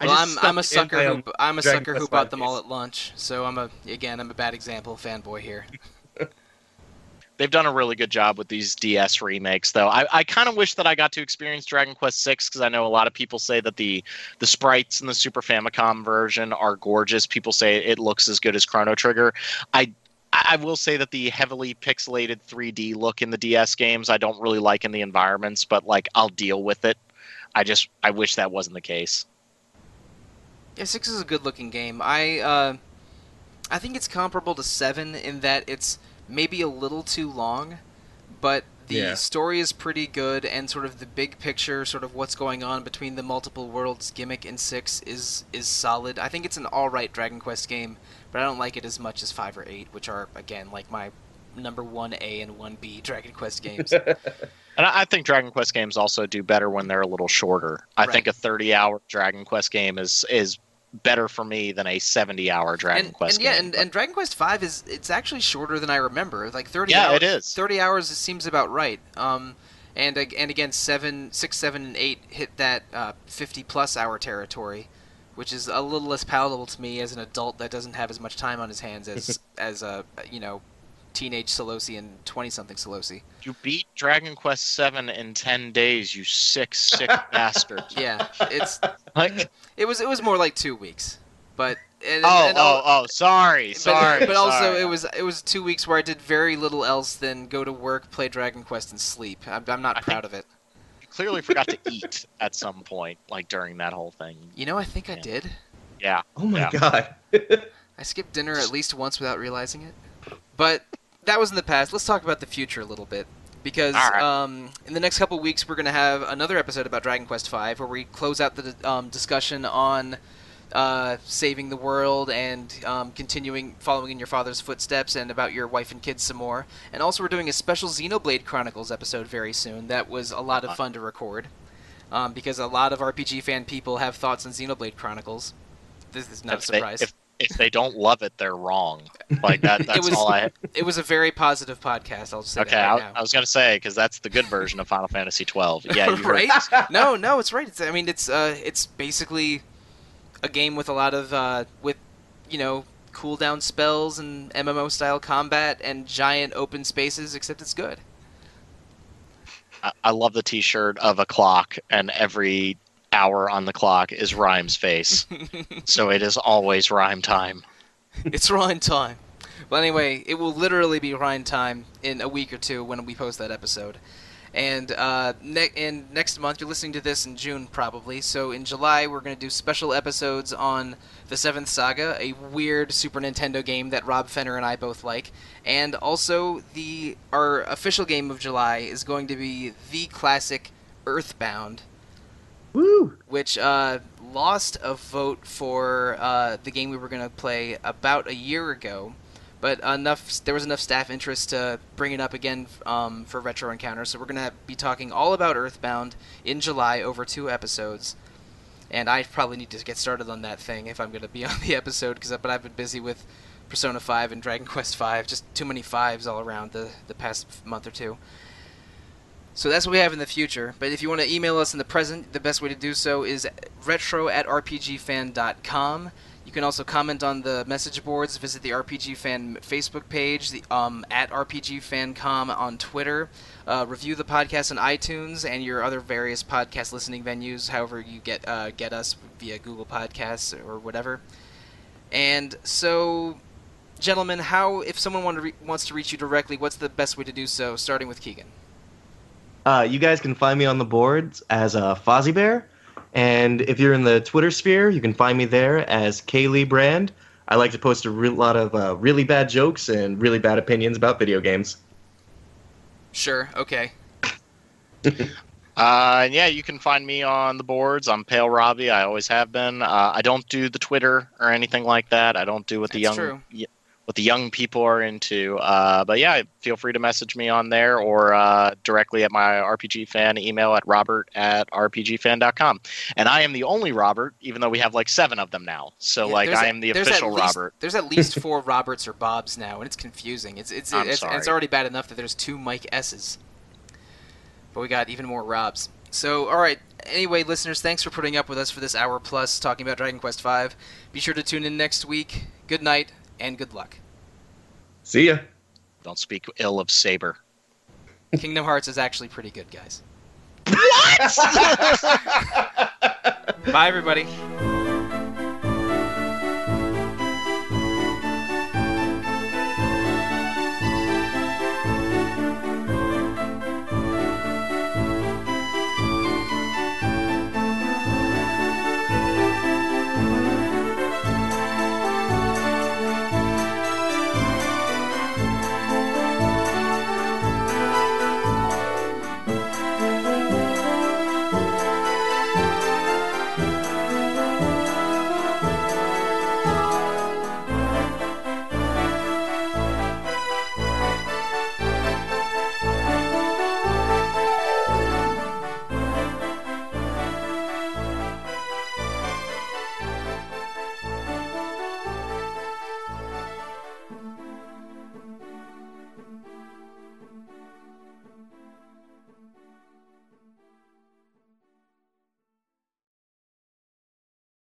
I well, just I'm I'm a sucker who I'm a Dragon sucker who bought them all at lunch. So I'm a again I'm a bad example fanboy here. They've done a really good job with these DS remakes, though. I, I kind of wish that I got to experience Dragon Quest VI because I know a lot of people say that the the sprites in the Super Famicom version are gorgeous. People say it looks as good as Chrono Trigger. I I, will say that the heavily pixelated 3D look in the DS games I don't really like in the environments, but like I'll deal with it. I just I wish that wasn't the case. Yeah, six is a good looking game. I uh, I think it's comparable to seven in that it's maybe a little too long, but the Yeah. story is pretty good and sort of the big picture, sort of what's going on between the multiple worlds gimmick in six is is solid. I think it's an all right Dragon Quest game, but I don't like it as much as five or eight, which are again like my number one A and one B Dragon Quest games. And I I think Dragon Quest games also do better when they're a little shorter. I Right. think a 30-hour Dragon Quest game is is better for me than a 70-hour Dragon and, Quest and yeah, game. and, and Dragon Quest Five is it's actually shorter than I remember. Like thirty. Yeah, hours, it is. Thirty hours it seems about right. Um, and ag- and again, seven, six, seven, and eight hit that uh, fifty plus hour territory, which is a little less palatable to me as an adult that doesn't have as much time on his hands as as a you know teenage Solosi and twenty something Solosi. you beat Dragon Quest 7 in 10 days, you sick sick bastard. Yeah, it's Like, it was it was more like two weeks, but. And, oh, and oh, oh, sorry, but, sorry. but also sorry. it was it was two weeks where I did very little else than go to work, play Dragon Quest, and sleep. I'm, I'm not I proud of it. You clearly forgot to eat at some point, like during that whole thing. You know, I think I did. Yeah. Oh my Yeah. god. I skipped dinner at least once without realizing it. But that was in the past. Let's talk about the future a little bit. Because right. um, in the next couple weeks, we're going to have another episode about Dragon Quest V, where we close out the um, discussion on uh, saving the world and um, continuing following in your father's footsteps, and about your wife and kids some more. And also, we're doing a special Xenoblade Chronicles episode very soon. That was a lot of fun to record, um, because a lot of RPG fan people have thoughts on Xenoblade Chronicles. This is not a if, they, surprise. if, if they don't love it, they're wrong. Like that. That's was- all I. It was a very positive podcast. I'll just say Okay, that I. I was gonna say because that's the good version of Final Fantasy 12. Yeah, right? no, no, it's right. It's, I mean, it's uh, it's basically a game with a lot of uh, with you know cooldown spells and MMO style combat and giant open spaces. Except it's good. I, I love the T-shirt of a clock, and every hour on the clock is Reyn's face. so it is always Reyn time. it's Reyn time. But anyway, it will literally be Reyn time in a week or two when we post that episode. And uh, ne- and next month, you're listening to this in June probably. So in July, we're going to do special episodes on the Seventh Saga, a weird Super Nintendo game that Rob Fenner and I both like. And also, the our official game of July is going to be the classic Earthbound, Woo! which uh, lost a vote for uh, the game we were going to play about a year ago. But enough, there was enough staff interest to bring it up again um, for Retro Encounter. So we're going to be talking all about Earthbound in July over two episodes. And I probably need to get started on that thing if I'm going to be on the episode. Because but I've been busy with Persona 5 and Dragon Quest 5, just too many fives all around the the past month or two. So that's what we have in the future. But if you want to email us in the present, the best way to do so is retro at rpgfan.com. You can also comment on the message boards, visit the RPG Fan Facebook page, the um, at RPGFancom on Twitter, uh, review the podcast on iTunes and your other various podcast listening venues, however you get uh, get us via Google Podcasts or whatever. And so, gentlemen, how if someone want to re- wants to reach you directly, what's the best way to do so? Starting with Keegan. Uh, you guys can find me on the boards as uh, Fozzie Bear. And if you're in the Twitter sphere, you can find me there as Kaylee Brand. I like to post a re- lot of uh, really bad jokes and really bad opinions about video games. Sure. Okay. Uh, and yeah, you can find me on the boards. I'm Pale Robbie. I always have been. Uh, I don't do the Twitter or anything like that. I don't do what the That's young true. y- what the young people are into. Uh, but yeah, feel free to message me on there or uh, directly at my RPG fan email at robert at rpgfan.com. And I am the only Robert, even though we have like seven of them now. So Yeah, like I am the official least, Robert. There's at least four Roberts or Bobs now, and it's confusing. It's it's it's, it's already bad enough that there's two Mike S's, but we got even more Robs. So all right. Anyway, listeners, thanks for putting up with us for this hour plus talking about Dragon Quest V. Be sure to tune in next week. Good night and good luck. See ya. Don't speak ill of Saber. Kingdom Hearts is actually pretty good, guys. What? Bye, everybody.